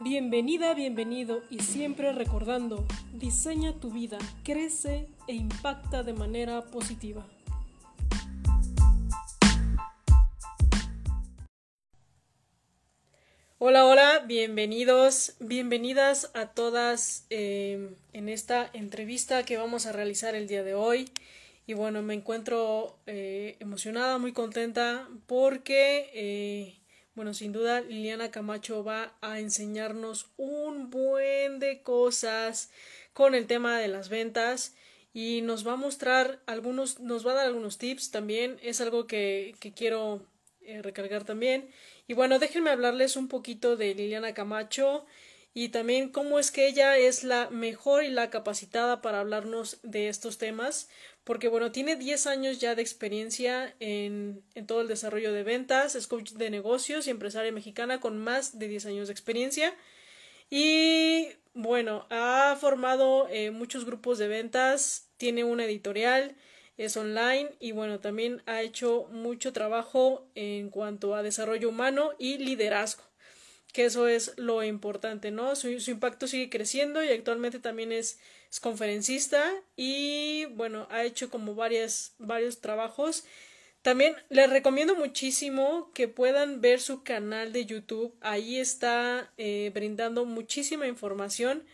Bienvenida, bienvenido y siempre recordando, diseña tu vida, crece e impacta de manera positiva. Hola, hola, bienvenidos, bienvenidas a todas eh, en esta entrevista que vamos a realizar el día de hoy. Y bueno, me encuentro eh, emocionada, muy contenta porque eh, bueno, sin duda Liliana Camacho va a enseñarnos un buen de cosas con el tema de las ventas y nos va a mostrar algunos, nos va a dar algunos tips también, es algo que, que quiero eh, recargar también. Y bueno, déjenme hablarles un poquito de Liliana Camacho y también cómo es que ella es la mejor y la capacitada para hablarnos de estos temas, porque bueno, tiene 10 años ya de experiencia en, todo el desarrollo de ventas, es coach de negocios y empresaria mexicana con más de 10 años de experiencia. Y bueno, ha formado eh, muchos grupos de ventas, tiene una editorial, es online y bueno, también ha hecho mucho trabajo en cuanto a desarrollo humano y liderazgo que eso es lo importante, ¿no? Su, su impacto sigue creciendo y actualmente también es, es, conferencista y bueno, ha hecho como varias, varios trabajos. También les recomiendo muchísimo que puedan ver su canal de YouTube. Ahí está eh, brindando muchísima información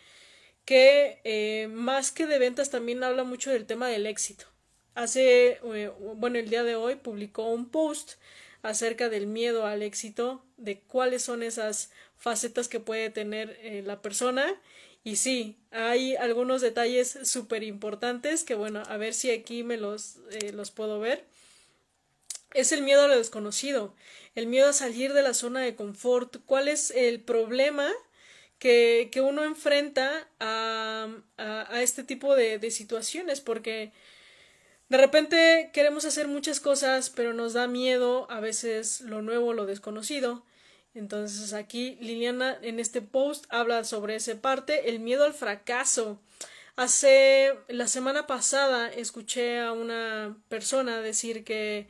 que eh, más que de ventas también habla mucho del tema del éxito. Hace, eh, bueno, el día de hoy publicó un post acerca del miedo al éxito, de cuáles son esas facetas que puede tener eh, la persona. Y sí, hay algunos detalles súper importantes que, bueno, a ver si aquí me los, eh, los puedo ver. Es el miedo a lo desconocido, el miedo a salir de la zona de confort. ¿Cuál es el problema que, que uno enfrenta a, a, a este tipo de, de situaciones? Porque de repente queremos hacer muchas cosas, pero nos da miedo a veces lo nuevo, lo desconocido. Entonces aquí Liliana en este post habla sobre esa parte, el miedo al fracaso. Hace la semana pasada escuché a una persona decir que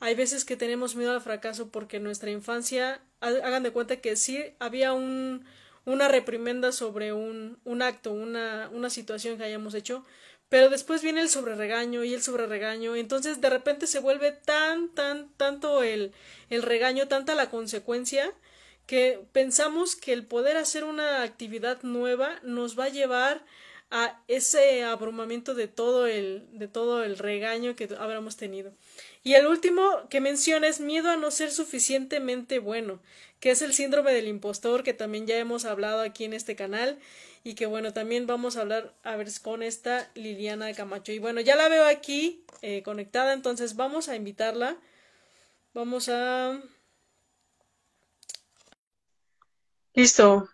hay veces que tenemos miedo al fracaso porque nuestra infancia hagan de cuenta que sí había un, una reprimenda sobre un, un acto, una, una situación que hayamos hecho, pero después viene el sobreregaño y el sobreregaño, entonces de repente se vuelve tan, tan, tanto el, el regaño, tanta la consecuencia, que pensamos que el poder hacer una actividad nueva nos va a llevar a ese abrumamiento de todo el, de todo el regaño que habremos tenido. Y el último que menciona es miedo a no ser suficientemente bueno, que es el síndrome del impostor, que también ya hemos hablado aquí en este canal, y que bueno, también vamos a hablar a ver con esta Liliana Camacho. Y bueno, ya la veo aquí eh, conectada, entonces vamos a invitarla. Vamos a... Listo.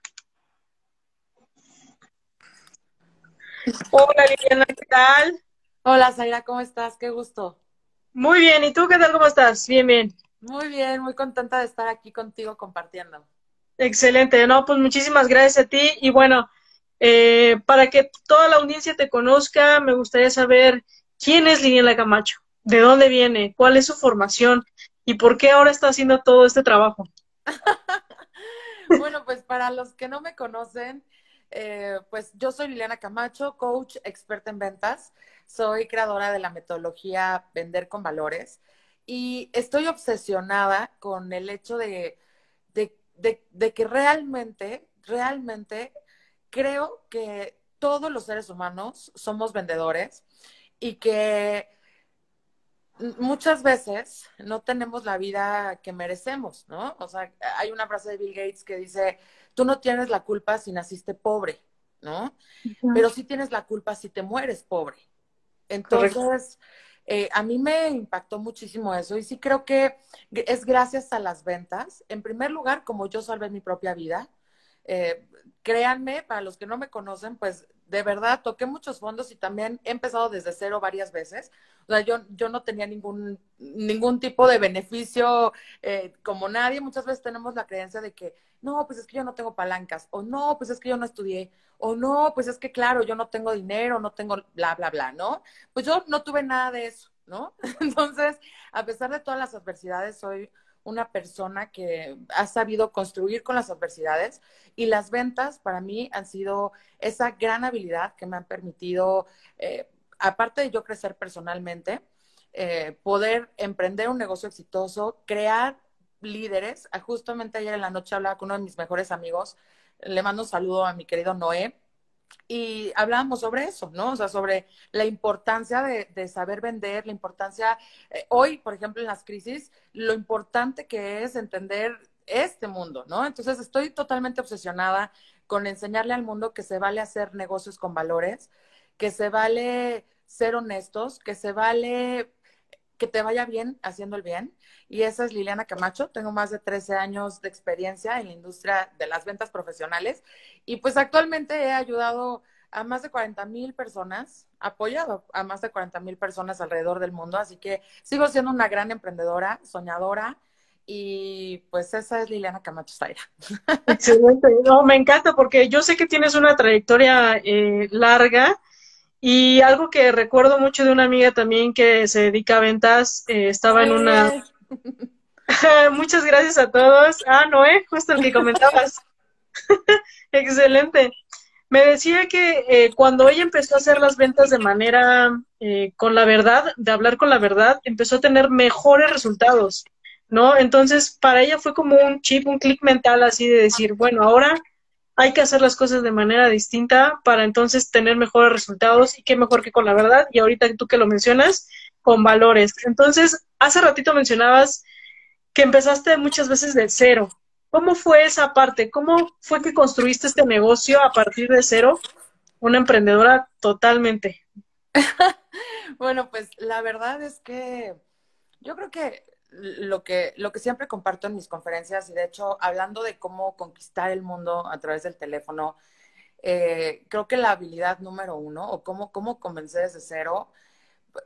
Hola Liliana, ¿qué tal? Hola Zaira, ¿cómo estás? Qué gusto. Muy bien, ¿y tú qué tal? ¿Cómo estás? Bien, bien. Muy bien, muy contenta de estar aquí contigo compartiendo. Excelente, no, pues muchísimas gracias a ti y bueno, eh, para que toda la audiencia te conozca, me gustaría saber quién es Liliana Camacho, de dónde viene, cuál es su formación y por qué ahora está haciendo todo este trabajo. bueno, pues para los que no me conocen, eh, pues yo soy Liliana Camacho, coach experta en ventas. Soy creadora de la metodología Vender con Valores y estoy obsesionada con el hecho de, de, de, de que realmente, realmente creo que todos los seres humanos somos vendedores y que muchas veces no tenemos la vida que merecemos, ¿no? O sea, hay una frase de Bill Gates que dice, tú no tienes la culpa si naciste pobre, ¿no? Pero sí tienes la culpa si te mueres pobre. Entonces, eh, a mí me impactó muchísimo eso y sí creo que es gracias a las ventas. En primer lugar, como yo salvé mi propia vida, eh, créanme, para los que no me conocen, pues de verdad toqué muchos fondos y también he empezado desde cero varias veces. O sea, yo, yo no tenía ningún, ningún tipo de beneficio eh, como nadie. Muchas veces tenemos la creencia de que, no, pues es que yo no tengo palancas, o no, pues es que yo no estudié, o no, pues es que claro, yo no tengo dinero, no tengo bla, bla, bla, ¿no? Pues yo no tuve nada de eso, ¿no? Entonces, a pesar de todas las adversidades, soy una persona que ha sabido construir con las adversidades y las ventas para mí han sido esa gran habilidad que me han permitido, eh, aparte de yo crecer personalmente, eh, poder emprender un negocio exitoso, crear líderes. Ah, justamente ayer en la noche hablaba con uno de mis mejores amigos, le mando un saludo a mi querido Noé, y hablábamos sobre eso, ¿no? O sea, sobre la importancia de, saber vender, la importancia, eh, hoy, por ejemplo, en las crisis, lo importante que es entender este mundo, ¿no? Entonces, estoy totalmente obsesionada con enseñarle al mundo que se vale hacer negocios con valores, que se vale ser honestos, que se vale que te vaya bien haciendo el bien. Y esa es Liliana Camacho. Tengo más de 13 años de experiencia en la industria de las ventas profesionales. Y pues actualmente he ayudado a más de 40 mil personas, apoyado a más de 40 mil personas alrededor del mundo. Así que sigo siendo una gran emprendedora, soñadora. Y pues esa es Liliana Camacho Zaira. Excelente. No, me encanta porque yo sé que tienes una trayectoria eh, larga y algo que recuerdo mucho de una amiga también que se dedica a ventas, eh, estaba en una... Muchas gracias a todos. Ah, Noé, justo el que comentabas. Excelente. Me decía que eh, cuando ella empezó a hacer las ventas de manera eh, con la verdad, de hablar con la verdad, empezó a tener mejores resultados, ¿no? Entonces, para ella fue como un chip, un clic mental así de decir, bueno, ahora hay que hacer las cosas de manera distinta para entonces tener mejores resultados y qué mejor que con la verdad. Y ahorita tú que lo mencionas, con valores. Entonces, hace ratito mencionabas que empezaste muchas veces de cero. ¿Cómo fue esa parte? ¿Cómo fue que construiste este negocio a partir de cero? Una emprendedora totalmente. bueno, pues la verdad es que yo creo que lo que, lo que siempre comparto en mis conferencias y de hecho hablando de cómo conquistar el mundo a través del teléfono, eh, creo que la habilidad número uno o cómo, cómo comenzar desde cero,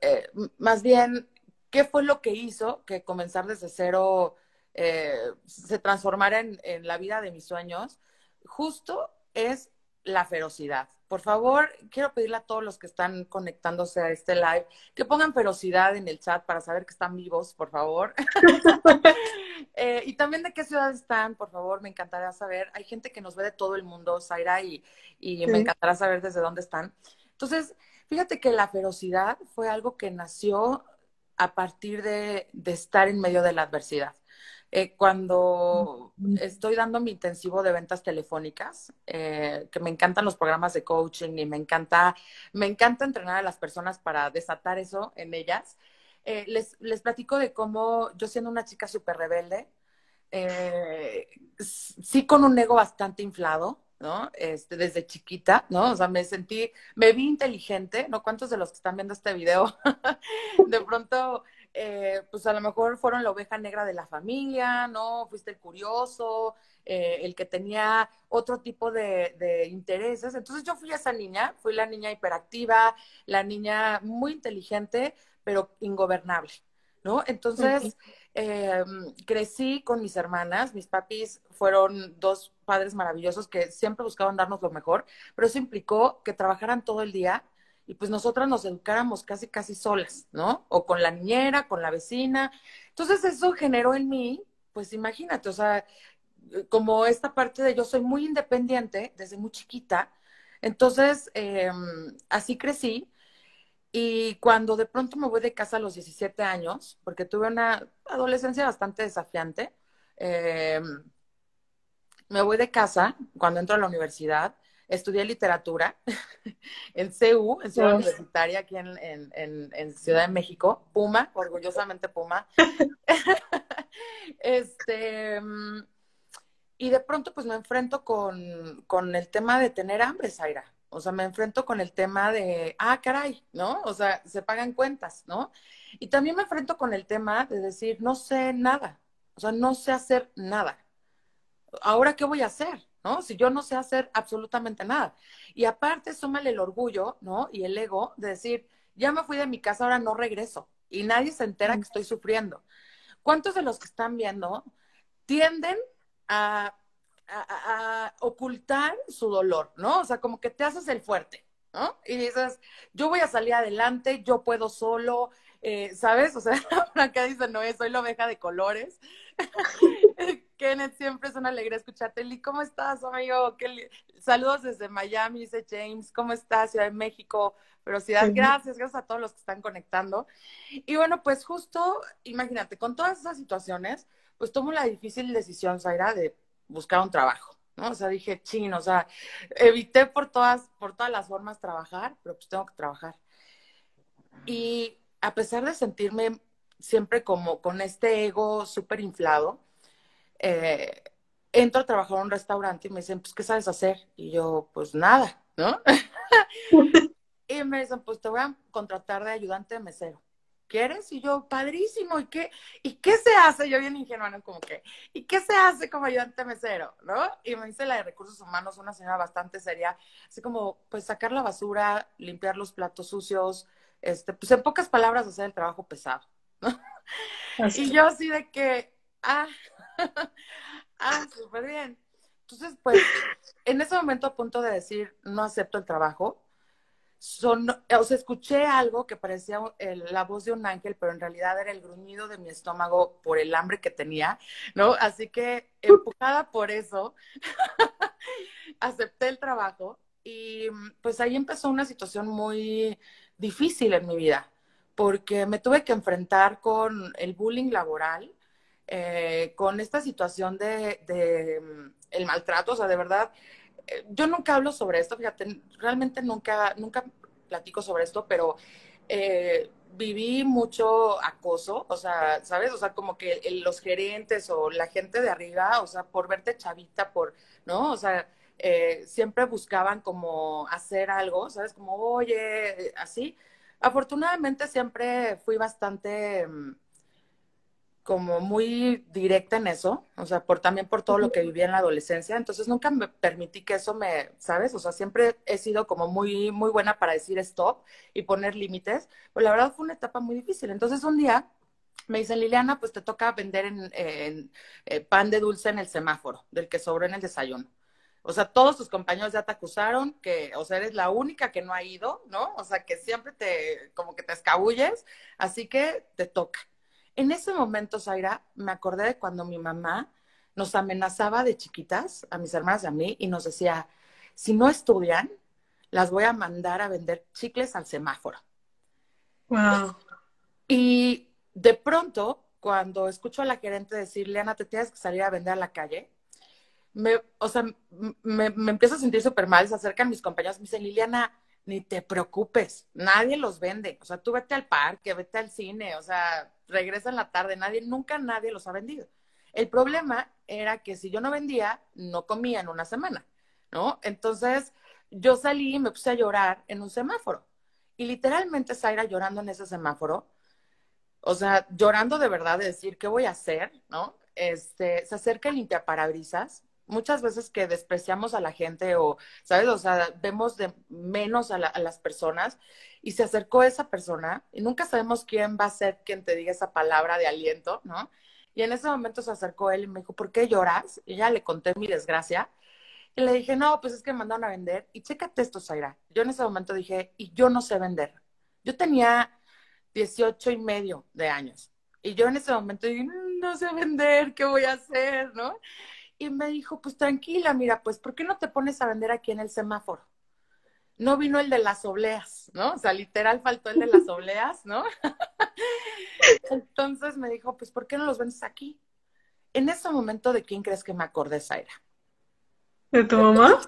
eh, más bien, ¿qué fue lo que hizo que comenzar desde cero eh, se transformara en, en la vida de mis sueños? Justo es la ferocidad. Por favor, quiero pedirle a todos los que están conectándose a este live que pongan ferocidad en el chat para saber que están vivos, por favor. Eh, y también de qué ciudad están, por favor, me encantaría saber. Hay gente que nos ve de todo el mundo, Zaira, y, y me encantará saber desde dónde están. Entonces, fíjate que la ferocidad fue algo que nació a partir de, de estar en medio de la adversidad. Eh, cuando estoy dando mi intensivo de ventas telefónicas, eh, que me encantan los programas de coaching y me encanta, me encanta entrenar a las personas para desatar eso en ellas, eh, les, les platico de cómo yo siendo una chica súper rebelde, sí con un ego bastante inflado, ¿no? Este, desde chiquita, ¿no? O sea, me sentí, me vi inteligente, ¿no? ¿Cuántos de los que están viendo este video de pronto eh, pues a lo mejor fueron la oveja negra de la familia, ¿no? Fuiste el curioso, eh, el que tenía otro tipo de, intereses. Entonces yo fui esa niña, fui la niña hiperactiva, la niña muy inteligente, pero ingobernable, ¿no? Entonces em, crecí con mis hermanas, mis papis fueron dos padres maravillosos que siempre buscaban darnos lo mejor, pero eso implicó que trabajaran todo el día y pues nosotras nos educáramos casi, casi solas, ¿no? O con la niñera, con la vecina. Entonces eso generó en mí, pues imagínate, o sea, como esta parte de yo soy muy independiente desde muy chiquita, entonces em, así crecí. Y cuando de pronto me voy de casa a los 17 años, porque tuve una adolescencia bastante desafiante, em, me voy de casa cuando entro a la universidad estudié literatura en CU, en Ciudad Universitaria, aquí en, Ciudad de México, Puma, orgullosamente Puma. este, y de pronto pues me enfrento con, con el tema de tener hambre, Zaira. O sea, me enfrento con el tema de, ah, caray, ¿no? O sea, se pagan cuentas, ¿no? Y también me enfrento con el tema de decir, no sé nada, o sea, no sé hacer nada. Ahora, ¿qué voy a hacer? ¿No? Si yo no sé hacer absolutamente nada. Y aparte, súmale el orgullo, ¿no? Y el ego de decir, ya me fui de mi casa, ahora no regreso. Y nadie se entera que estoy sufriendo. ¿Cuántos de los que están viendo tienden a, ocultar su dolor, ¿no? O sea, como que te haces el fuerte, ¿no? Y dices, yo voy a salir adelante, yo puedo solo, eh, ¿sabes? O sea, acá dice, no, soy la oveja de colores. Kenneth, siempre es una alegría escucharte. Lee, ¿cómo estás, amigo? Saludos desde Miami, dice James. ¿Cómo estás, Ciudad de México? Velocidad, gracias, gracias a todos los que están conectando. Y bueno, pues justo, imagínate, con todas esas situaciones, pues tomo la difícil decisión, Zaira, de buscar un trabajo, ¿no? O sea, dije, chino, o sea, evité por todas, por todas las formas trabajar, pero pues tengo que trabajar. Y a pesar de sentirme siempre como con este ego súper inflado, eh, entro a trabajar en un restaurante y me dicen, pues, ¿qué sabes hacer? Y yo, pues nada, ¿no? y me dicen, pues te voy a contratar de ayudante de mesero. ¿Quieres? Y yo, padrísimo, ¿y qué, ¿y qué se hace? Yo bien ingenua, ¿no? Como que, ¿y qué se hace como ayudante mesero? ¿No? Y me dice la de recursos humanos, una señora bastante seria, así como, pues sacar la basura, limpiar los platos sucios, este, pues en pocas palabras hacer el trabajo pesado, ¿no? Y yo así de que, ah, ah, súper bien. Entonces, pues, en ese momento a punto de decir, no acepto el trabajo, son, o sea, escuché algo que parecía la voz de un ángel, pero en realidad era el gruñido de mi estómago por el hambre que tenía, ¿no? Así que, empujada por eso, acepté el trabajo y pues ahí empezó una situación muy difícil en mi vida, porque me tuve que enfrentar con el bullying laboral, eh, con esta situación de, mm, el maltrato, o sea, de verdad, eh, yo nunca hablo sobre esto, fíjate, realmente nunca, nunca platico sobre esto, pero eh, viví mucho acoso, o sea, ¿sabes? O sea, como que los gerentes o la gente de arriba, o sea, por verte chavita, por, ¿no? O sea, siempre buscaban como hacer algo, ¿sabes? Como, oye, así. Afortunadamente siempre fui bastante mm, como muy directa en eso, o sea, por también por todo lo que viví en la adolescencia, entonces nunca me permití que eso me, ¿sabes? O sea, siempre he sido como muy muy buena para decir stop y poner límites, pero la verdad fue una etapa muy difícil. Entonces un día me dicen, Liliana, pues te toca vender en, eh, pan de dulce en el semáforo, del que sobró en el desayuno. O sea, todos tus compañeros ya te acusaron que, o sea, eres la única que no ha ido, ¿no? O sea, que siempre te, como que te escabulles, así que te toca. En ese momento, Zaira, me acordé de cuando mi mamá nos amenazaba de chiquitas, a mis hermanas y a mí, y nos decía, si no estudian, las voy a mandar a vender chicles al semáforo. Wow. Y de pronto, cuando escucho a la gerente decirle, Ana, te tienes que salir a vender a la calle, me, o sea, me, me empiezo a sentir súper mal, se acercan mis compañeros, me dicen, Liliana, ni te preocupes, nadie los vende. O sea, tú vete al parque, vete al cine, o sea, regresa en la tarde, nadie, nunca nadie los ha vendido. El problema era que si yo no vendía, no comía en una semana, ¿no? Entonces, yo salí y me puse a llorar en un semáforo. Y literalmente Zaira llorando en ese semáforo, o sea, llorando de verdad de decir, ¿qué voy a hacer? ¿No? Este, se acerca el limpiaparabrisas muchas veces que despreciamos a la gente o, ¿sabes? O sea, vemos de menos a, las personas y se acercó esa persona y nunca sabemos quién va a ser quien te diga esa palabra de aliento, ¿no? Y en ese momento se acercó él y me dijo, ¿por qué lloras? Y ya le conté mi desgracia. Y le dije, no, pues es que me mandaron a vender. Y chécate esto, Zaira. Yo en ese momento dije, y yo no sé vender. Yo tenía 18 y medio de años. Y yo en ese momento dije, mm, no sé vender, ¿qué voy a hacer? ¿No? Y me dijo, pues tranquila, mira, pues ¿por qué no te pones a vender aquí en el semáforo? No vino el de las obleas, ¿no? O sea, literal faltó el de las obleas, ¿no? Entonces me dijo, pues ¿por qué no los vendes aquí? En ese momento, ¿de quién crees que me acordé, Zaira? ¿De tu mamá?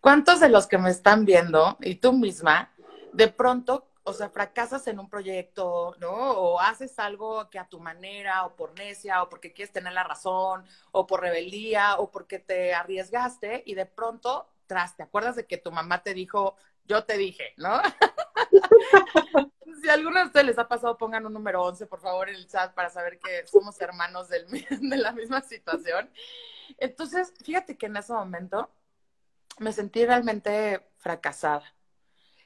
¿Cuántos de los que me están viendo y tú misma, de pronto o sea, fracasas en un proyecto, ¿no? O haces algo que a tu manera, o por necia, o porque quieres tener la razón, o por rebeldía, o porque te arriesgaste y de pronto, tras, ¿te acuerdas de que tu mamá te dijo, yo te dije, ¿no? si a alguno de ustedes les ha pasado, pongan un número 11, por favor, en el chat para saber que somos hermanos de la misma situación. Entonces, fíjate que en ese momento me sentí realmente fracasada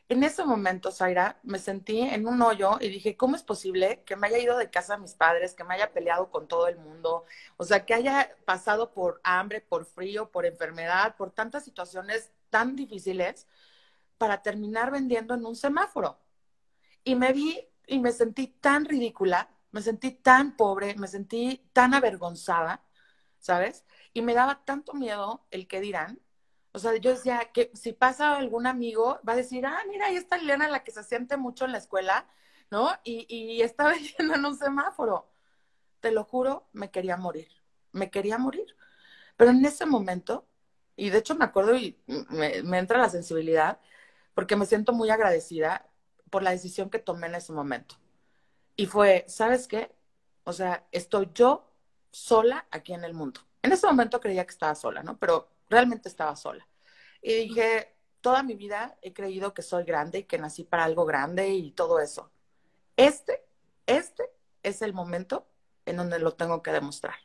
en ese momento, Zaira, me sentí en un hoyo y dije, ¿cómo es posible que me haya ido de casa a mis padres, que me haya peleado con todo el mundo? O sea, que haya pasado por hambre, por frío, por enfermedad, por tantas situaciones tan difíciles para terminar vendiendo en un semáforo. Y me vi y me sentí tan ridícula, me sentí tan pobre, me sentí tan avergonzada, ¿sabes? Y me daba tanto miedo el que dirán. O sea, yo decía que si pasa algún amigo, va a decir, ah, mira, ahí está Liliana, la que se siente mucho en la escuela, ¿no? Y, y estaba en un semáforo. Te lo juro, me quería morir. Me quería morir. Pero en ese momento, y de hecho me acuerdo y me, me entra la sensibilidad, porque me siento muy agradecida por la decisión que tomé en ese momento. Y fue, ¿sabes qué? O sea, estoy yo sola aquí en el mundo. En ese momento creía que estaba sola, ¿no? Pero realmente estaba sola. Y dije, toda mi vida he creído que soy grande y que nací para algo grande y todo eso. Este, este es el momento en donde lo tengo que demostrar.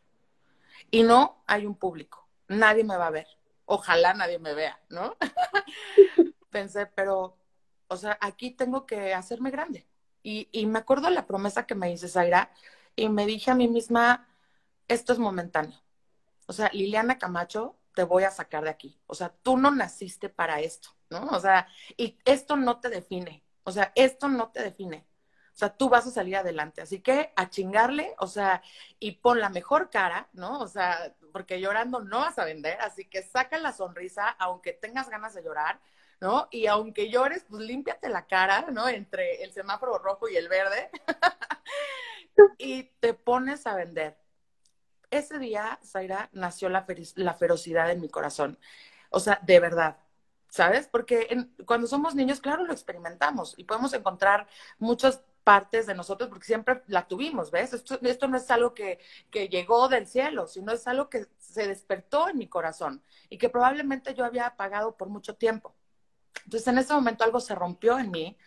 Y no hay un público, nadie me va a ver. Ojalá nadie me vea, ¿no? Pensé, pero, o sea, aquí tengo que hacerme grande. Y, y me acuerdo la promesa que me hice Zaira y me dije a mí misma, esto es momentáneo. O sea, Liliana Camacho, te voy a sacar de aquí. O sea, tú no naciste para esto, ¿no? O sea, y esto no te define. O sea, esto no te define. O sea, tú vas a salir adelante. Así que a chingarle, o sea, y pon la mejor cara, ¿no? O sea, porque llorando no vas a vender. Así que saca la sonrisa, aunque tengas ganas de llorar, ¿no? Y aunque llores, pues límpiate la cara, ¿no? Entre el semáforo rojo y el verde. y te pones a vender. Ese día, Zaira, nació la, ferocidad en mi corazón. O sea, de verdad. ¿sabes? Porque cuando somos niños, claro, lo experimentamos y podemos encontrar muchos partes de nosotros porque siempre la tuvimos, ¿ves? Esto, esto no es algo que, que, llegó del cielo, sino es algo que se despertó en mi corazón y que probablemente yo había apagado por mucho tiempo. Entonces en ese momento algo se rompió en mí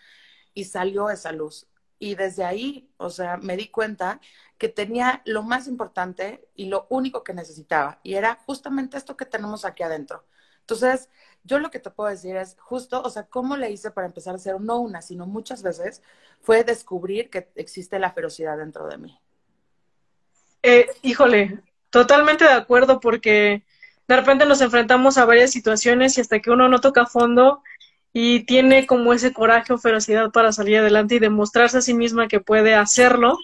y salió esa luz. Y desde ahí, o sea, me di cuenta que tenía lo más importante y lo único que necesitaba. Y era justamente esto que tenemos aquí adentro. Entonces, yo lo que te puedo decir es justo, o sea, cómo le hice para empezar a ser no una, sino muchas veces, fue descubrir que existe la ferocidad dentro de mí. Eh, híjole, totalmente de acuerdo porque de repente nos enfrentamos a varias situaciones y hasta que uno no toca fondo y tiene como ese coraje o ferocidad para salir adelante y demostrarse a sí misma que puede hacerlo,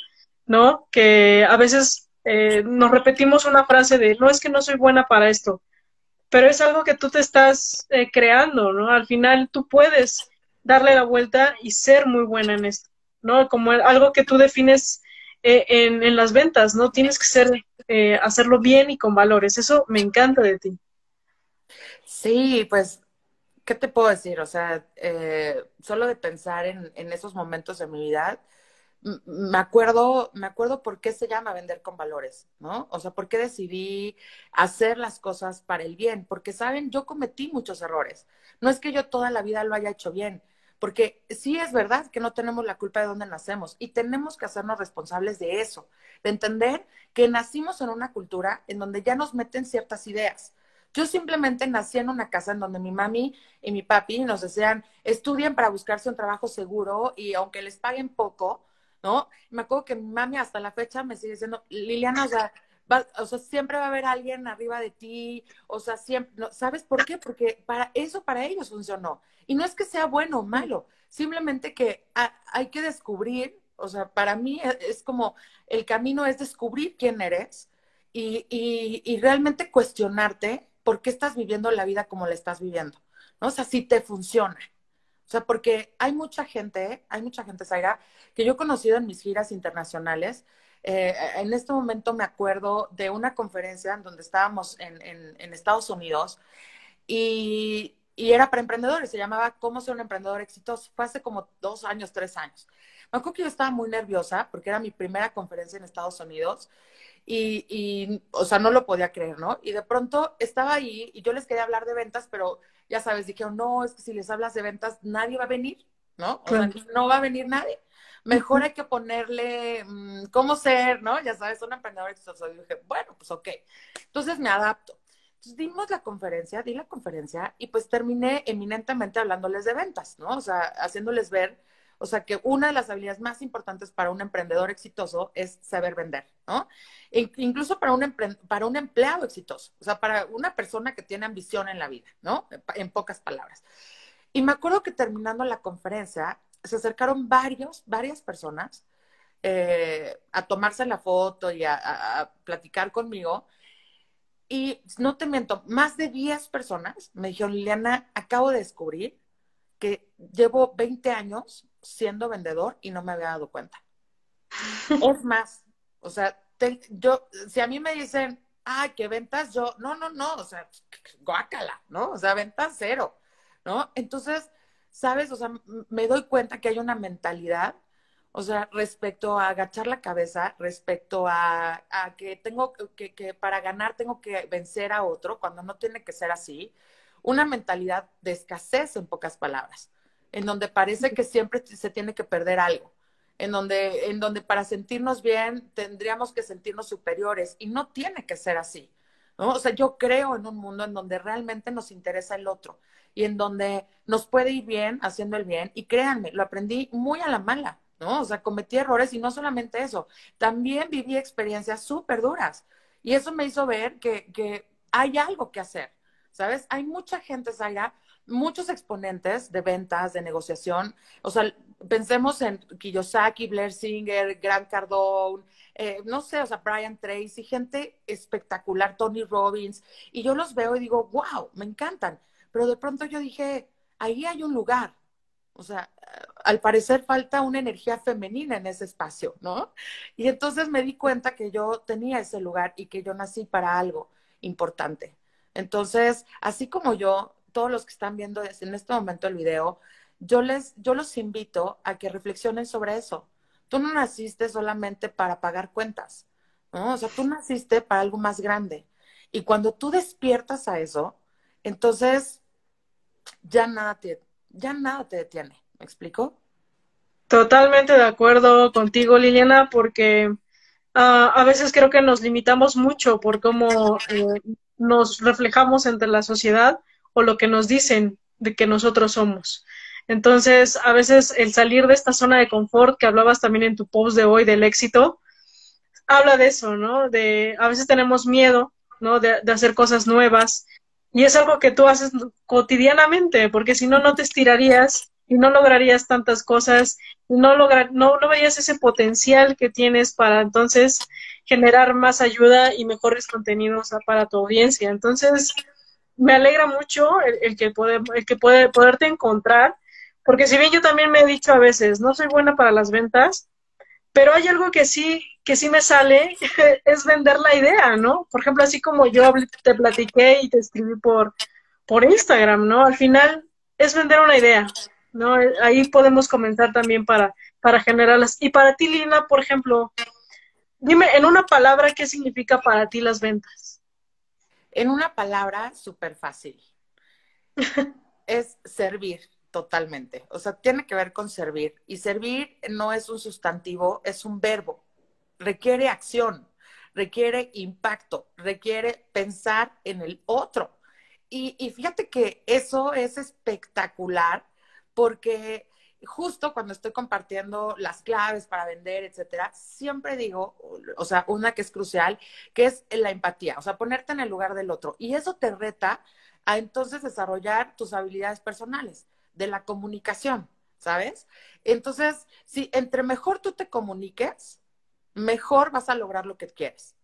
¿no? Que a veces eh, nos repetimos una frase de, no es que no soy buena para esto, pero es algo que tú te estás eh, creando, ¿no? Al final tú puedes darle la vuelta y ser muy buena en esto, ¿no? Como algo que tú defines eh, en, en, las ventas, ¿no? Tienes que ser, eh, hacerlo bien y con valores. Eso me encanta de ti. Sí, pues, ¿qué te puedo decir? O sea, solo de pensar en, en esos momentos de mi vida, me acuerdo, me acuerdo por qué se llama vender con valores, ¿no? O sea, por qué decidí hacer las cosas para el bien, porque saben, yo cometí muchos errores. No es que yo toda la vida lo haya hecho bien, porque sí es verdad que no tenemos la culpa de dónde nacemos y tenemos que hacernos responsables de eso, de entender que nacimos en una cultura en donde ya nos meten ciertas ideas. Yo simplemente nací en una casa en donde mi mami y mi papi nos decían, estudien para buscarse un trabajo seguro y aunque les paguen poco, ¿no? Me acuerdo que mi mami hasta la fecha me sigue diciendo, Liliana, o sea, o sea, siempre va a haber alguien arriba de ti, o sea, siempre, no, ¿sabes por qué? Porque para eso para ellos funcionó. Y no es que sea bueno o malo, simplemente que hay que descubrir, o sea, para mí e, es, como el camino es descubrir quién eres y, y, y realmente cuestionarte por qué estás viviendo la vida como la estás viviendo, ¿no? O sea, si te funciona. O sea, porque hay mucha gente, hay mucha gente, Zaira, que yo he conocido en mis giras internacionales. Eh, en este momento me acuerdo de una conferencia en donde estábamos en, en, Estados Unidos y, y, era para emprendedores, se llamaba ¿Cómo ser un emprendedor exitoso? Fue hace como dos años, tres años. Me acuerdo que yo estaba muy nerviosa porque era mi primera conferencia en Estados Unidos y, y, o sea, no lo podía creer, ¿no? Y de pronto estaba ahí y yo les quería hablar de ventas, pero ya sabes, dijeron, no, es que si les hablas de ventas, nadie va a venir, ¿no? O sea, no va a venir nadie. Mejor hay que ponerle mm, cómo ser, ¿no? Ya sabes, un emprendedor exitoso. Y dije, bueno, pues ok. Entonces me adapto. Entonces dimos la conferencia, di la conferencia y pues terminé eminentemente hablándoles de ventas, ¿no? O sea, haciéndoles ver o sea que una de las habilidades más importantes para un emprendedor exitoso es saber vender, ¿no? Incluso para un, para empleado exitoso, o sea, para una persona que tiene ambición en la vida, ¿no? En pocas palabras. Y me acuerdo que terminando la conferencia, se acercaron varios, varias personas eh, a tomarse la foto y a, a, platicar conmigo. Y no te miento, más de 10 personas me dijeron, Liliana, acabo de descubrir que llevo 20 años siendo vendedor y no me había dado cuenta. es más, o sea, yo, si a mí me dicen, ay, ¿qué ventas? Yo, no, no, no, o sea, guácala, ¿no? O sea, ventas cero, ¿no? Entonces, ¿sabes? O sea, me doy cuenta que hay una mentalidad, o sea, respecto a agachar la cabeza, respecto a, a que tengo que, que para ganar tengo que vencer a otro, cuando no tiene que ser así, una mentalidad de escasez, en pocas palabras, en donde parece que siempre se tiene que perder algo en donde, en donde para sentirnos bien tendríamos que sentirnos superiores y no tiene que ser así. ¿no? O sea, yo creo en un mundo en donde realmente nos interesa el otro y en donde nos puede ir bien haciendo el bien. Y créanme, lo aprendí muy a la mala, ¿no? O sea, cometí errores y no solamente eso, también viví experiencias súper duras. Y eso me hizo ver que, que hay algo que hacer, ¿sabes? Hay mucha gente, Zaira, muchos exponentes de ventas, de negociación. O sea, pensemos en Kiyosaki, Blair Singer, Grant Cardone, eh, no sé, o sea, Brian Tracy, gente espectacular, Tony Robbins. Y yo los veo y digo, wow, me encantan. Pero de pronto yo dije, ahí hay un lugar. O sea, al parecer falta una energía femenina en ese espacio, ¿no? Y entonces me di cuenta que yo tenía ese lugar y que yo nací para algo importante. Entonces, así como yo todos los que están viendo en este momento el video, yo les, yo los invito a que reflexionen sobre eso. Tú no naciste solamente para pagar cuentas, ¿no? O sea, tú naciste para algo más grande. Y cuando tú despiertas a eso, entonces ya nada te, ya nada te detiene. ¿Me explico? Totalmente de acuerdo contigo, Liliana, porque ah, a veces creo que nos limitamos mucho por cómo eh, nos reflejamos entre la sociedad o lo que nos dicen de que nosotros somos. Entonces, a veces el salir de esta zona de confort que hablabas también en tu post de hoy del éxito, habla de eso, ¿no? De a veces tenemos miedo, ¿no? De, hacer cosas nuevas y es algo que tú haces cotidianamente, porque si no, no te estirarías y no lograrías tantas cosas, no, lograr, no, no verías ese potencial que tienes para entonces generar más ayuda y mejores contenidos para tu audiencia. Entonces, me alegra mucho el, que puede, el que puede poderte encontrar, porque si bien yo también me he dicho a veces, no soy buena para las ventas, pero hay algo que sí, que sí me sale, es vender la idea, ¿no? Por ejemplo, así como yo te platiqué y te escribí por, por Instagram, ¿no? Al final es vender una idea, ¿no? Ahí podemos comenzar también para, para generarlas. Y para ti, Lina, por ejemplo, dime en una palabra qué significa para ti las ventas. En una palabra súper fácil. es servir totalmente. O sea, tiene que ver con servir. Y servir no es un sustantivo, es un verbo. Requiere acción, requiere impacto, requiere pensar en el otro. Y, y fíjate que eso es espectacular porque justo cuando estoy compartiendo las claves para vender, etcétera, siempre digo, o sea, una que es crucial, que es la empatía, o sea, ponerte en el lugar del otro. Y eso te reta a entonces desarrollar tus habilidades personales de la comunicación, ¿sabes? Entonces, si entre mejor tú te comuniques, mejor vas a lograr lo que quieres.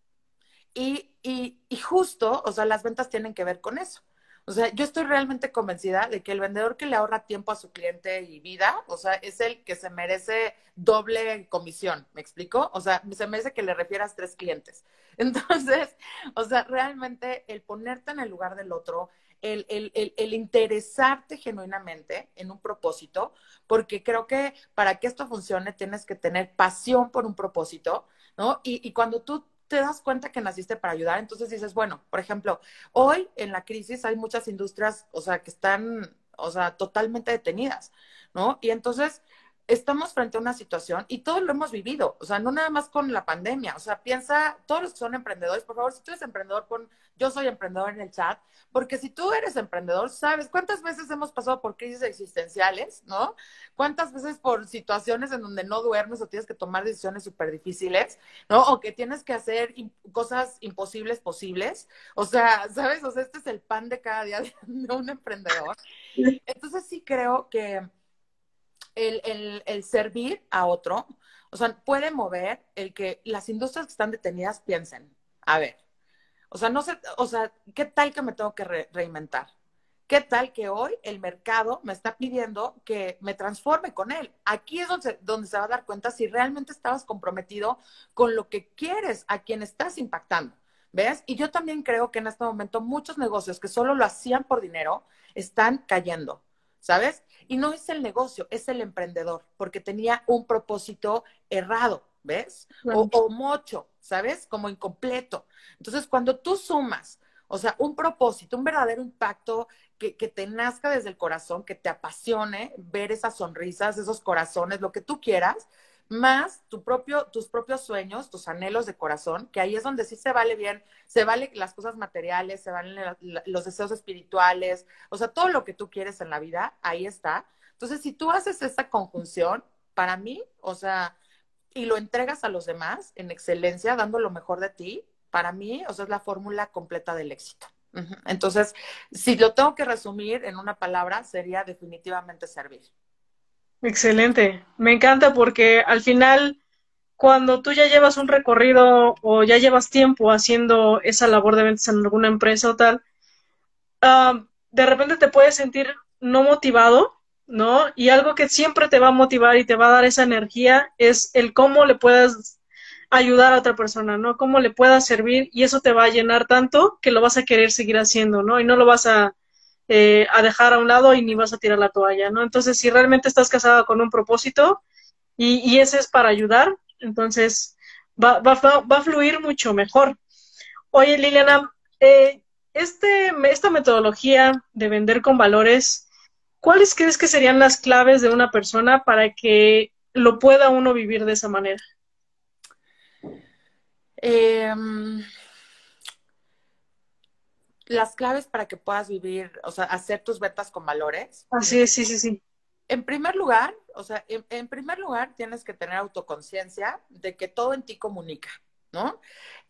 Y, y, y justo, o sea, las ventas tienen que ver con eso. O sea, yo estoy realmente convencida de que el vendedor que le ahorra tiempo a su cliente y vida, o sea, es el que se merece doble comisión, ¿me explico? O sea, se merece que le refieras tres clientes. Entonces, o sea, realmente el ponerte en el lugar del otro, el, el, el, el, interesarte genuinamente en un propósito, porque creo que para que esto funcione tienes que tener pasión por un propósito, ¿no? Y, y cuando tú te das cuenta que naciste para ayudar, entonces dices, bueno, por ejemplo, hoy en la crisis hay muchas industrias, o sea, que están, o sea, totalmente detenidas, ¿no? Y entonces estamos frente a una situación y todos lo hemos vivido, o sea, no nada más con la pandemia, o sea, piensa, todos los que son emprendedores, por favor, si tú eres emprendedor, pon yo soy emprendedor en el chat, porque si tú eres emprendedor, sabes cuántas veces hemos pasado por crisis existenciales, ¿no? Cuántas veces por situaciones en donde no duermes o tienes que tomar decisiones súper difíciles, ¿no? O que tienes que hacer cosas imposibles posibles, o sea, ¿sabes? O sea, este es el pan de cada día de un emprendedor. Entonces sí creo que el, el, el servir a otro, o sea, puede mover el que las industrias que están detenidas piensen, a ver, o sea, no sé, o sea, ¿qué tal que me tengo que reinventar? ¿Qué tal que hoy el mercado me está pidiendo que me transforme con él? Aquí es donde, donde se va a dar cuenta si realmente estabas comprometido con lo que quieres, a quien estás impactando. ¿Ves? Y yo también creo que en este momento muchos negocios que solo lo hacían por dinero están cayendo, ¿sabes? Y no es el negocio, es el emprendedor, porque tenía un propósito errado, ¿ves? O, o mocho, ¿sabes? Como incompleto. Entonces, cuando tú sumas o sea, un propósito, un verdadero impacto que, te nazca desde el corazón, que te apasione ver esas sonrisas, esos corazones, lo que tú quieras, más tu propio, tus propios sueños, tus anhelos de corazón, que ahí es donde sí se vale bien, se vale las cosas materiales, se valen los deseos espirituales, o sea, todo lo que tú quieres en la vida, ahí está. Entonces, si tú haces esa conjunción, para mí, o sea, y lo entregas a los demás en excelencia, dando lo mejor de ti, para mí, o sea, es la fórmula completa del éxito. Entonces, si lo tengo que resumir en una palabra, sería definitivamente servir. Excelente. Me encanta porque al final, cuando tú ya llevas un recorrido o ya llevas tiempo haciendo esa labor de ventas en alguna empresa o tal, de repente te puedes sentir no motivado, ¿no? Y algo que siempre te va a motivar y te va a dar esa energía es el cómo le puedas ayudar a otra persona, ¿no? Cómo le pueda servir y eso te va a llenar tanto que lo vas a querer seguir haciendo, ¿no? Y no lo vas a, eh, a dejar a un lado y ni vas a tirar la toalla, ¿no? Entonces, si realmente estás casada con un propósito y, ese es para ayudar, entonces va, va, va a fluir mucho mejor. Oye, Liliana, eh, este, esta metodología de vender con valores, ¿cuáles crees que serían las claves de una persona para que lo pueda uno vivir de esa manera? Em, las claves para que puedas vivir, o sea, hacer tus ventas con valores. Así es, sí, sí, sí. En primer lugar, o sea, en, primer lugar tienes que tener autoconciencia de que todo en ti comunica, ¿no?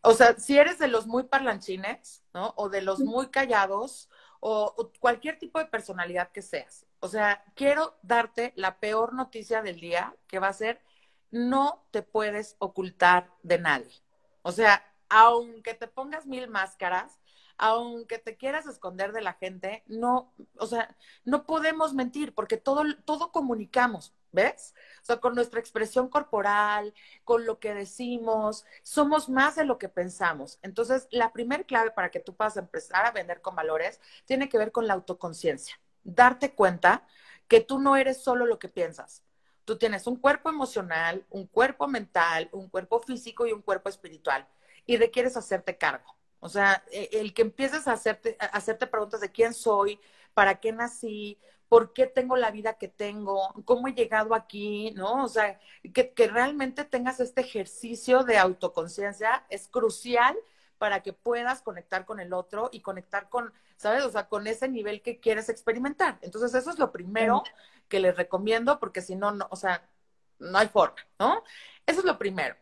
O sea, si eres de los muy parlanchines, ¿no? O de los muy callados, o, o cualquier tipo de personalidad que seas. O sea, quiero darte la peor noticia del día, que va a ser, no te puedes ocultar de nadie. O sea, aunque te pongas mil máscaras, aunque te quieras esconder de la gente, no, o sea, no podemos mentir porque todo, todo comunicamos, ¿ves? O sea, con nuestra expresión corporal, con lo que decimos, somos más de lo que pensamos. Entonces, la primer clave para que tú puedas empezar a vender con valores tiene que ver con la autoconciencia. Darte cuenta que tú no eres solo lo que piensas, Tú tienes un cuerpo emocional, un cuerpo mental, un cuerpo físico y un cuerpo espiritual. Y requieres hacerte cargo. O sea, e, el que empieces a hacerte, a hacerte preguntas de quién soy, para qué nací, por qué tengo la vida que tengo, cómo he llegado aquí, ¿no? O sea, que, que realmente tengas este ejercicio de autoconciencia es crucial para que puedas conectar con el otro y conectar con, ¿sabes? O sea, con ese nivel que quieres experimentar. Entonces, eso es lo primero que les recomiendo, porque si no, no, o sea, no hay forma, ¿no? Eso es lo primero.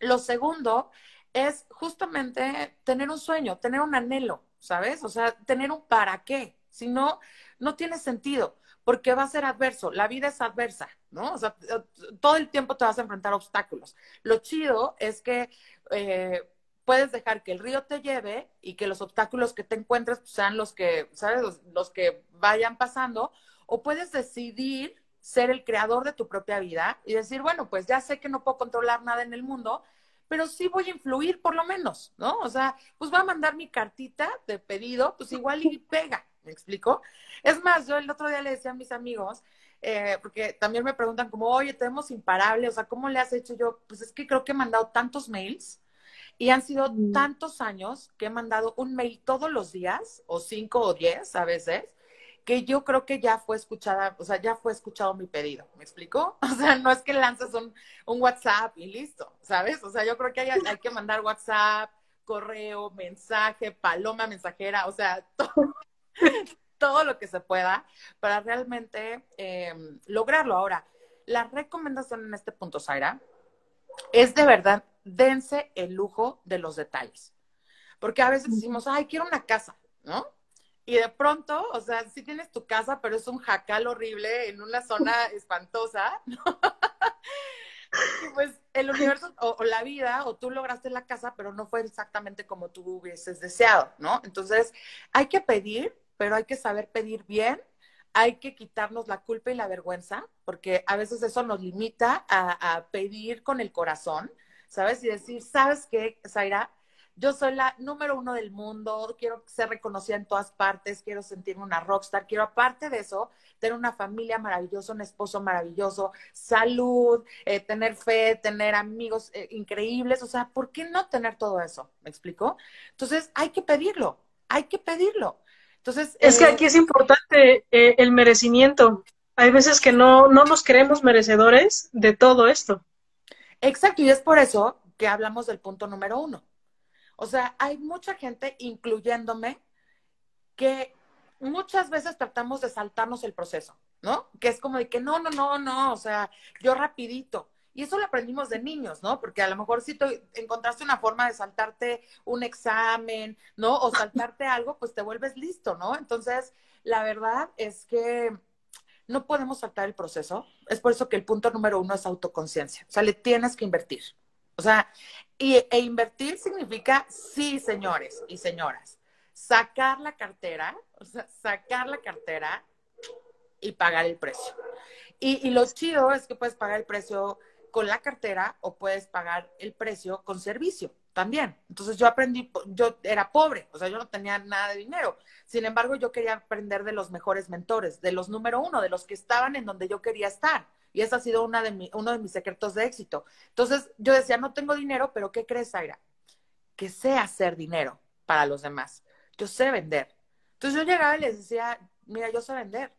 Lo segundo es justamente tener un sueño, tener un anhelo, ¿sabes? O sea, tener un para qué. Si no, no tiene sentido, porque va a ser adverso. La vida es adversa, ¿no? O sea, todo el tiempo te vas a enfrentar obstáculos. Lo chido es que eh, puedes dejar que el río te lleve y que los obstáculos que te encuentres sean los que, ¿sabes? los que vayan pasando, o puedes decidir ser el creador de tu propia vida y decir, bueno, pues ya sé que no puedo controlar nada en el mundo, pero sí voy a influir por lo menos, ¿no? O sea, pues voy a mandar mi cartita de pedido, pues igual y pega, ¿me explico? Es más, yo el otro día le decía a mis amigos, eh, porque también me preguntan como, oye, tenemos imparable, o sea, ¿cómo le has hecho yo? Pues es que creo que he mandado tantos mails y han sido mm. tantos años que he mandado un mail todos los días, o cinco o diez a veces, que yo creo que ya fue escuchada, o sea, ya fue escuchado mi pedido, ¿me explico? O sea, no es que lanzas un, un WhatsApp y listo, ¿sabes? O sea, yo creo que hay, hay que mandar WhatsApp, correo, mensaje, paloma mensajera, o sea, todo, todo lo que se pueda para realmente em, lograrlo. Ahora, la recomendación en este punto, Zaira, es de verdad, dense el lujo de los detalles. Porque a veces decimos, ay, quiero una casa, ¿no? Y de pronto, o sea, sí tienes tu casa, pero es un jacal horrible en una zona espantosa, ¿no? pues el universo o, la vida, o tú lograste la casa, pero no fue exactamente como tú hubieses deseado, ¿no? Entonces, hay que pedir, pero hay que saber pedir bien, hay que quitarnos la culpa y la vergüenza, porque a veces eso nos limita a, a pedir con el corazón, ¿sabes? Y decir, ¿sabes qué, Zaira? Yo soy la número uno del mundo, quiero ser reconocida en todas partes, quiero sentirme una rockstar, quiero aparte de eso, tener una familia maravillosa, un esposo maravilloso, salud, eh, tener fe, tener amigos eh, increíbles, o sea, ¿por qué no tener todo eso? ¿Me explico? Entonces, hay que pedirlo, hay que pedirlo. Entonces, es que eh, aquí es importante el merecimiento. Hay veces que no, no nos creemos merecedores de todo esto. Exacto, y es por eso que hablamos del punto número uno o sea, hay mucha gente, incluyéndome, que muchas veces tratamos de saltarnos el proceso, ¿no? Que es como de que no, no, no, no, o sea, yo rapidito. Y eso lo aprendimos de niños, ¿no? Porque a lo mejor si tú encontraste una forma de saltarte un examen, ¿no? O saltarte algo, pues te vuelves listo, ¿no? Entonces, la verdad es que no podemos saltar el proceso. Es por eso que el punto número uno es autoconciencia. O sea, le tienes que invertir. O sea, y, e invertir significa, sí, señores y señoras, sacar la cartera, o sea, sacar la cartera y pagar el precio. Y, y lo chido es que puedes pagar el precio con la cartera o puedes pagar el precio con servicio también. Entonces yo aprendí, yo era pobre, o sea, yo no tenía nada de dinero. Sin embargo, yo quería aprender de los mejores mentores, de los número uno, de los que estaban en donde yo quería estar. Y ese ha sido una de uno de mis secretos de éxito. Entonces yo decía, no tengo dinero, pero ¿qué crees, Zaira? Que sé hacer dinero para los demás. Yo sé vender. Entonces yo llegaba y les decía, mira, yo sé vender.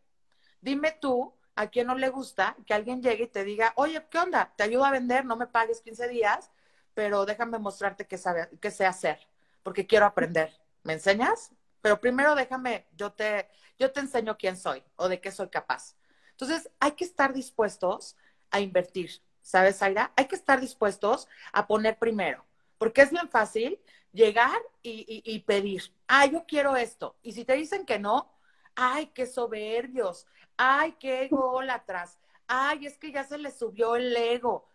Dime tú a quién no le gusta que alguien llegue y te diga, oye, ¿qué onda? Te ayudo a vender, no me pagues 15 días, pero déjame mostrarte qué, sabe, qué sé hacer, porque quiero aprender. ¿Me enseñas? Pero primero déjame, yo te, yo te enseño quién soy o de qué soy capaz. Entonces, hay que estar dispuestos a invertir, ¿sabes, Aira? Hay que estar dispuestos a poner primero, porque es bien fácil llegar y, pedir, ah, yo quiero esto. Y si te dicen que no, ay, qué soberbios, ay, qué ególatras, ay, es que ya se les subió el ego.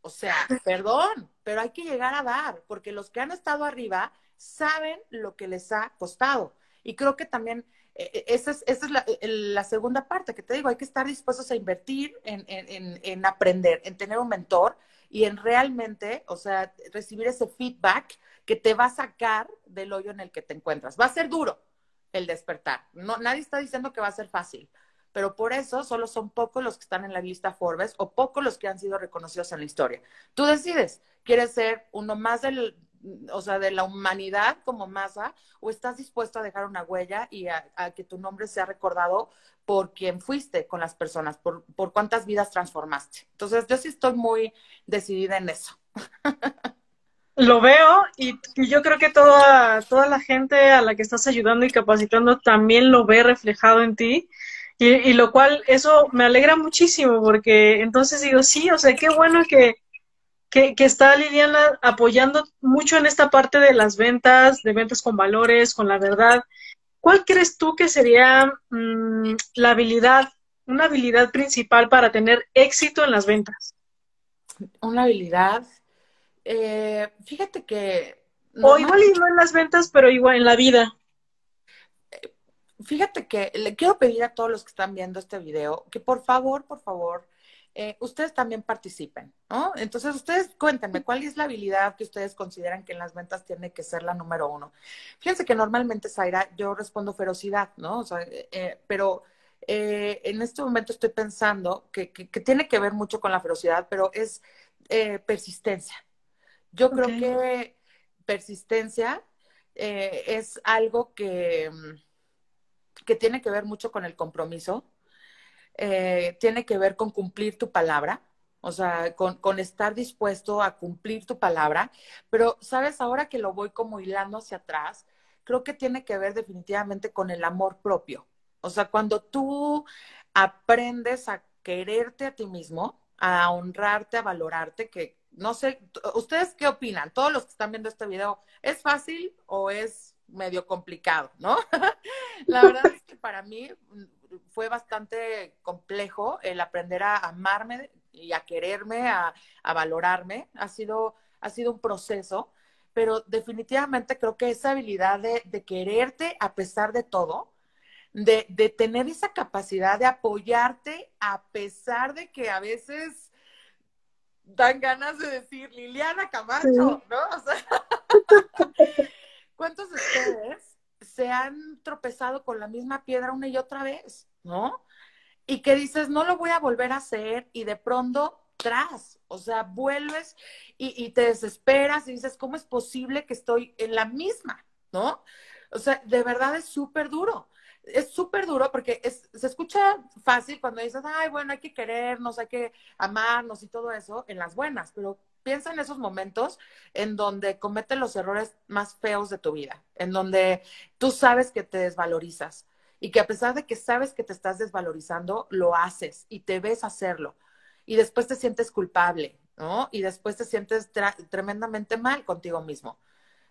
O sea, perdón, pero hay que llegar a dar, porque los que han estado arriba saben lo que les ha costado. Y creo que también esa es, esa es la, segunda parte que te digo, hay que estar dispuestos a invertir en, en, en, aprender, en tener un mentor y en realmente, o sea, recibir ese feedback que te va a sacar del hoyo en el que te encuentras. Va a ser duro el despertar. No, nadie está diciendo que va a ser fácil, pero por eso solo son pocos los que están en la lista Forbes o pocos los que han sido reconocidos en la historia. Tú decides, ¿quieres ser uno más del, o sea, de la humanidad como masa, o estás dispuesto a dejar una huella y a, que tu nombre sea recordado por quien fuiste con las personas, por, por cuántas vidas transformaste. Entonces, yo sí estoy muy decidida en eso. Lo veo y, yo creo que toda, toda la gente a la que estás ayudando y capacitando también lo ve reflejado en ti. Y, y lo cual, eso me alegra muchísimo porque entonces digo, sí, o sea, qué bueno que, que, está Liliana apoyando mucho en esta parte de las ventas, de ventas con valores, con la verdad. ¿Cuál crees tú que sería mm, la habilidad, una habilidad principal para tener éxito en las ventas? Una habilidad. Eh, fíjate que. o igual y no en las ventas, pero igual en la vida. Fíjate que le quiero pedir a todos los que están viendo este video que por favor, por favor, eh, ustedes también participen, ¿no? Entonces, ustedes cuéntenme, ¿cuál es la habilidad que ustedes consideran que en las ventas tiene que ser la número uno? Fíjense que normalmente, Zaira, yo respondo ferocidad, ¿no? O sea, eh, pero eh, en este momento estoy pensando que, que, tiene que ver mucho con la ferocidad, pero es persistencia. Yo creo que persistencia es algo que, que tiene que ver mucho con el compromiso eh, tiene que ver con cumplir tu palabra, o sea, con, estar dispuesto a cumplir tu palabra. Pero, ¿sabes? Ahora que lo voy como hilando hacia atrás, creo que tiene que ver definitivamente con el amor propio. O sea, cuando tú aprendes a quererte a ti mismo, a honrarte, a valorarte, que no sé, ¿ustedes qué opinan? Todos los que están viendo este video, ¿es fácil o es medio complicado, no? La verdad es que para mí fue bastante complejo el aprender a amarme y a quererme, a, valorarme. Ha sido, ha sido un proceso, pero definitivamente creo que esa habilidad de, de quererte a pesar de todo, de, de, tener esa capacidad de apoyarte a pesar de que a veces dan ganas de decir Liliana Camacho, ¿no? O sea, ¿cuántos de ustedes se han tropezado con la misma piedra una y otra vez, ¿no? Y que dices, no lo voy a volver a hacer y de pronto tras, o sea, vuelves y, y te desesperas y dices, ¿cómo es posible que estoy en la misma, ¿no? O sea, de verdad es súper duro es súper duro porque se escucha fácil cuando dices, ay, bueno, hay que querernos, hay que amarnos y todo eso en las buenas, pero piensa en esos momentos en donde cometes los errores más feos de tu vida, en donde tú sabes que te desvalorizas y que a pesar de que sabes que te estás desvalorizando, lo haces y te ves hacerlo y después te sientes culpable, ¿no? Y después te sientes tremendamente mal contigo mismo.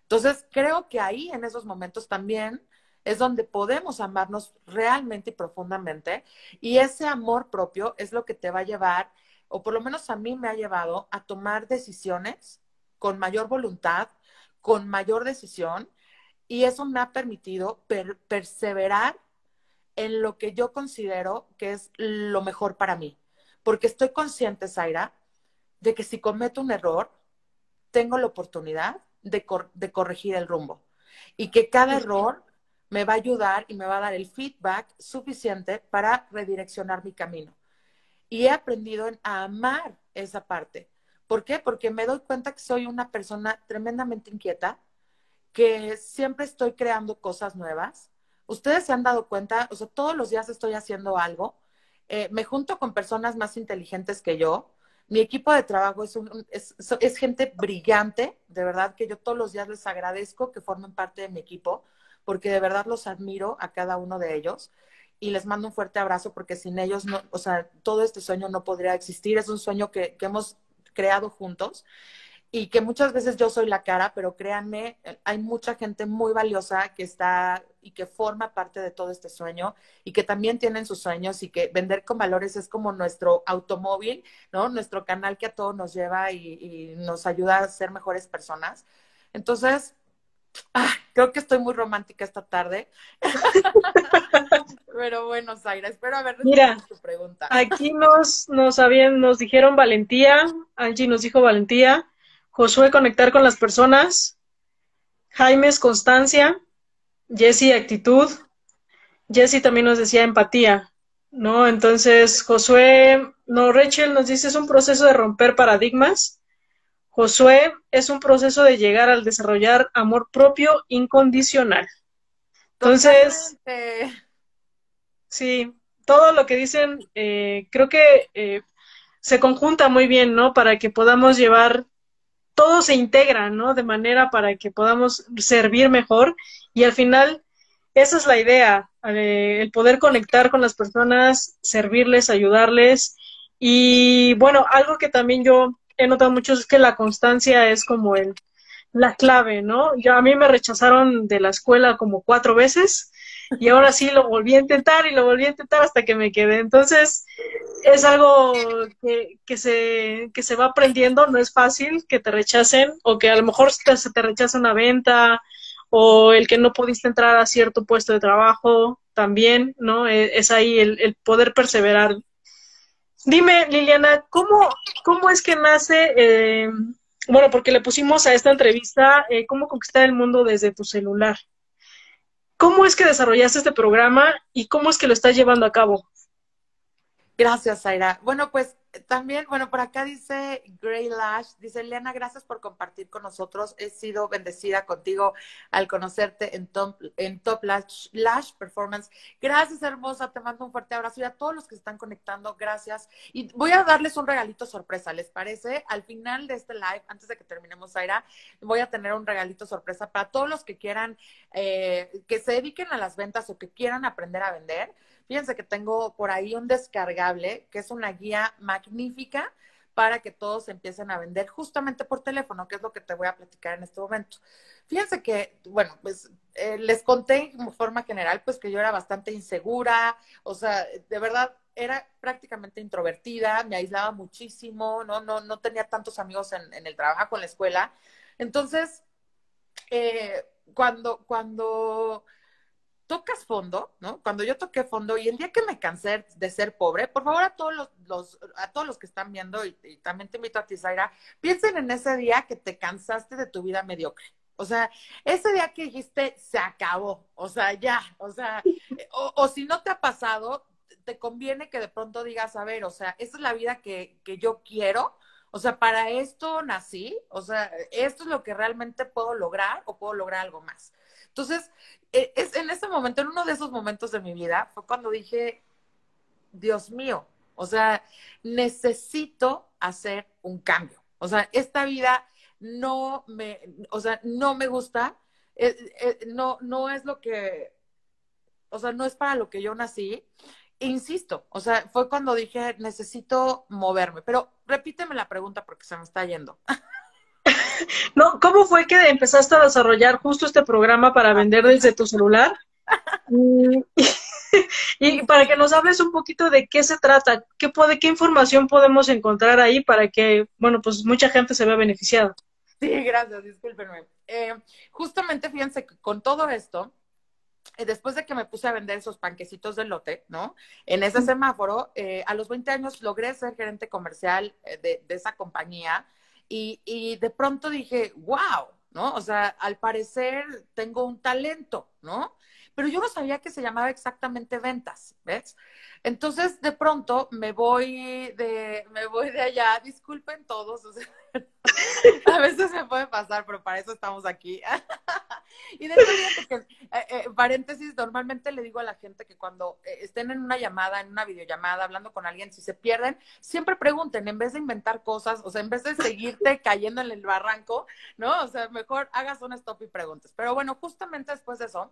Entonces, creo que ahí en esos momentos también es donde podemos amarnos realmente y profundamente. Y ese amor propio es lo que te va a llevar, o por lo menos a mí me ha llevado a tomar decisiones con mayor voluntad, con mayor decisión. Y eso me ha permitido perseverar en lo que yo considero que es lo mejor para mí. Porque estoy consciente, Zaira, de que si cometo un error, tengo la oportunidad de, de corregir el rumbo. Y que cada error me va a ayudar y me va a dar el feedback suficiente para redireccionar mi camino. Y he aprendido a amar esa parte. ¿Por qué? Porque me doy cuenta que soy una persona tremendamente inquieta, que siempre estoy creando cosas nuevas. Ustedes se han dado cuenta, o sea, todos los días estoy haciendo algo. Eh, me junto con personas más inteligentes que yo. Mi equipo de trabajo es, es, es gente brillante, de verdad que yo todos los días les agradezco que formen parte de mi equipo porque de verdad los admiro a cada uno de ellos y les mando un fuerte abrazo porque sin ellos, no, o sea, todo este sueño no podría existir. Es un sueño que, que hemos creado juntos y que muchas veces yo soy la cara, pero créanme, hay mucha gente muy valiosa que está y que forma parte de todo este sueño y que también tienen sus sueños y que vender con valores es como nuestro automóvil, ¿no? Nuestro canal que a todos nos lleva y, y nos ayuda a ser mejores personas. Entonces, Ah, creo que estoy muy romántica esta tarde. Pero bueno, Zaira, espero haber respondido tu pregunta. Aquí nos, nos habían, nos dijeron valentía, Angie nos dijo valentía, Josué conectar con las personas, Jaime es constancia, Jesse actitud, Jesse también nos decía empatía, ¿no? Entonces, Josué, no, Rachel nos dice es un proceso de romper paradigmas, Josué es un proceso de llegar al desarrollar amor propio incondicional. Entonces, sí, todo lo que dicen eh, creo que eh, se conjunta muy bien, ¿no? Para que podamos llevar, todo se integra, ¿no? De manera para que podamos servir mejor y al final esa es la idea, eh, el poder conectar con las personas, servirles, ayudarles. Y bueno, algo que también yo he notado mucho es que la constancia es como el, la clave, ¿no? Yo, a mí me rechazaron de la escuela como cuatro veces y ahora sí lo volví a intentar y lo volví a intentar hasta que me quedé. Entonces, es algo que, que, se, que se va aprendiendo, no es fácil que te rechacen o que a lo mejor se te rechaza una venta o el que no pudiste entrar a cierto puesto de trabajo también, ¿no? E, es, ahí el, el poder perseverar Dime, Liliana, ¿cómo, cómo es que nace, eh, bueno, porque le pusimos a esta entrevista, eh, cómo conquistar el mundo desde tu celular? ¿Cómo es que desarrollaste este programa y cómo es que lo estás llevando a cabo? Gracias, Zaira. Bueno, pues también, bueno, por acá dice Gray Lash, dice Elena, gracias por compartir con nosotros. He sido bendecida contigo al conocerte en Top, top Lash, Performance. Gracias, hermosa, te mando un fuerte abrazo y a todos los que se están conectando, gracias. Y voy a darles un regalito sorpresa, ¿les parece? Al final de este live, antes de que terminemos, Zaira, voy a tener un regalito sorpresa para todos los que quieran, eh, que se dediquen a las ventas o que quieran aprender a vender Fíjense que tengo por ahí un descargable que es una guía magnífica para que todos empiecen a vender justamente por teléfono, que es lo que te voy a platicar en este momento. Fíjense que, bueno, pues eh, les conté como forma general, pues que yo era bastante insegura, o sea, de verdad, era prácticamente introvertida, me aislaba muchísimo, no, no, no tenía tantos amigos en, en el trabajo, en la escuela. Entonces, eh, cuando, cuando tocas fondo, ¿no? Cuando yo toqué fondo y el día que me cansé de ser pobre, por favor a todos los, los a todos los que están viendo y, también te invito a ti, Zaira, piensen en ese día que te cansaste de tu vida mediocre. O sea, ese día que dijiste, se acabó, o sea, ya, o sea, o, o si no te ha pasado, te conviene que de pronto digas, a ver, o sea, esta es la vida que, que yo quiero, o sea, para esto nací, o sea, esto es lo que realmente puedo lograr o puedo lograr algo más. Entonces, e, es en ese momento, en uno de esos momentos de mi vida, fue cuando dije, Dios mío, o sea, necesito hacer un cambio. O sea, esta vida no me, o sea, no me gusta, eh, eh, no, no es lo que, o sea, no es para lo que yo nací. Insisto, o sea, fue cuando dije, necesito moverme, pero repíteme la pregunta porque se me está yendo. No, ¿cómo fue que empezaste a desarrollar justo este programa para vender desde tu celular? Y, y, para que nos hables un poquito de qué se trata, qué puede, qué información podemos encontrar ahí para que, bueno, pues mucha gente se vea beneficiada. Sí, gracias, discúlpenme. Eh, justamente fíjense que con todo esto, eh, después de que me puse a vender esos panquecitos de lote, ¿no? En ese semáforo, eh, a los 20 años logré ser gerente comercial de, de esa compañía y, y de pronto dije, wow, ¿no? O sea, al parecer tengo un talento, ¿no? Pero yo no sabía que se llamaba exactamente ventas, ¿ves? Entonces, de pronto me voy de, me voy de allá, disculpen todos, o sea, a veces me puede pasar, pero para eso estamos aquí. y de hecho, que, eh, eh, paréntesis, normalmente le digo a la gente que cuando eh, estén en una llamada, en una videollamada, hablando con alguien, si se pierden, siempre pregunten, en vez de inventar cosas, o sea, en vez de seguirte cayendo en el barranco, ¿no? O sea, mejor hagas un stop y preguntes. Pero bueno, justamente después de eso,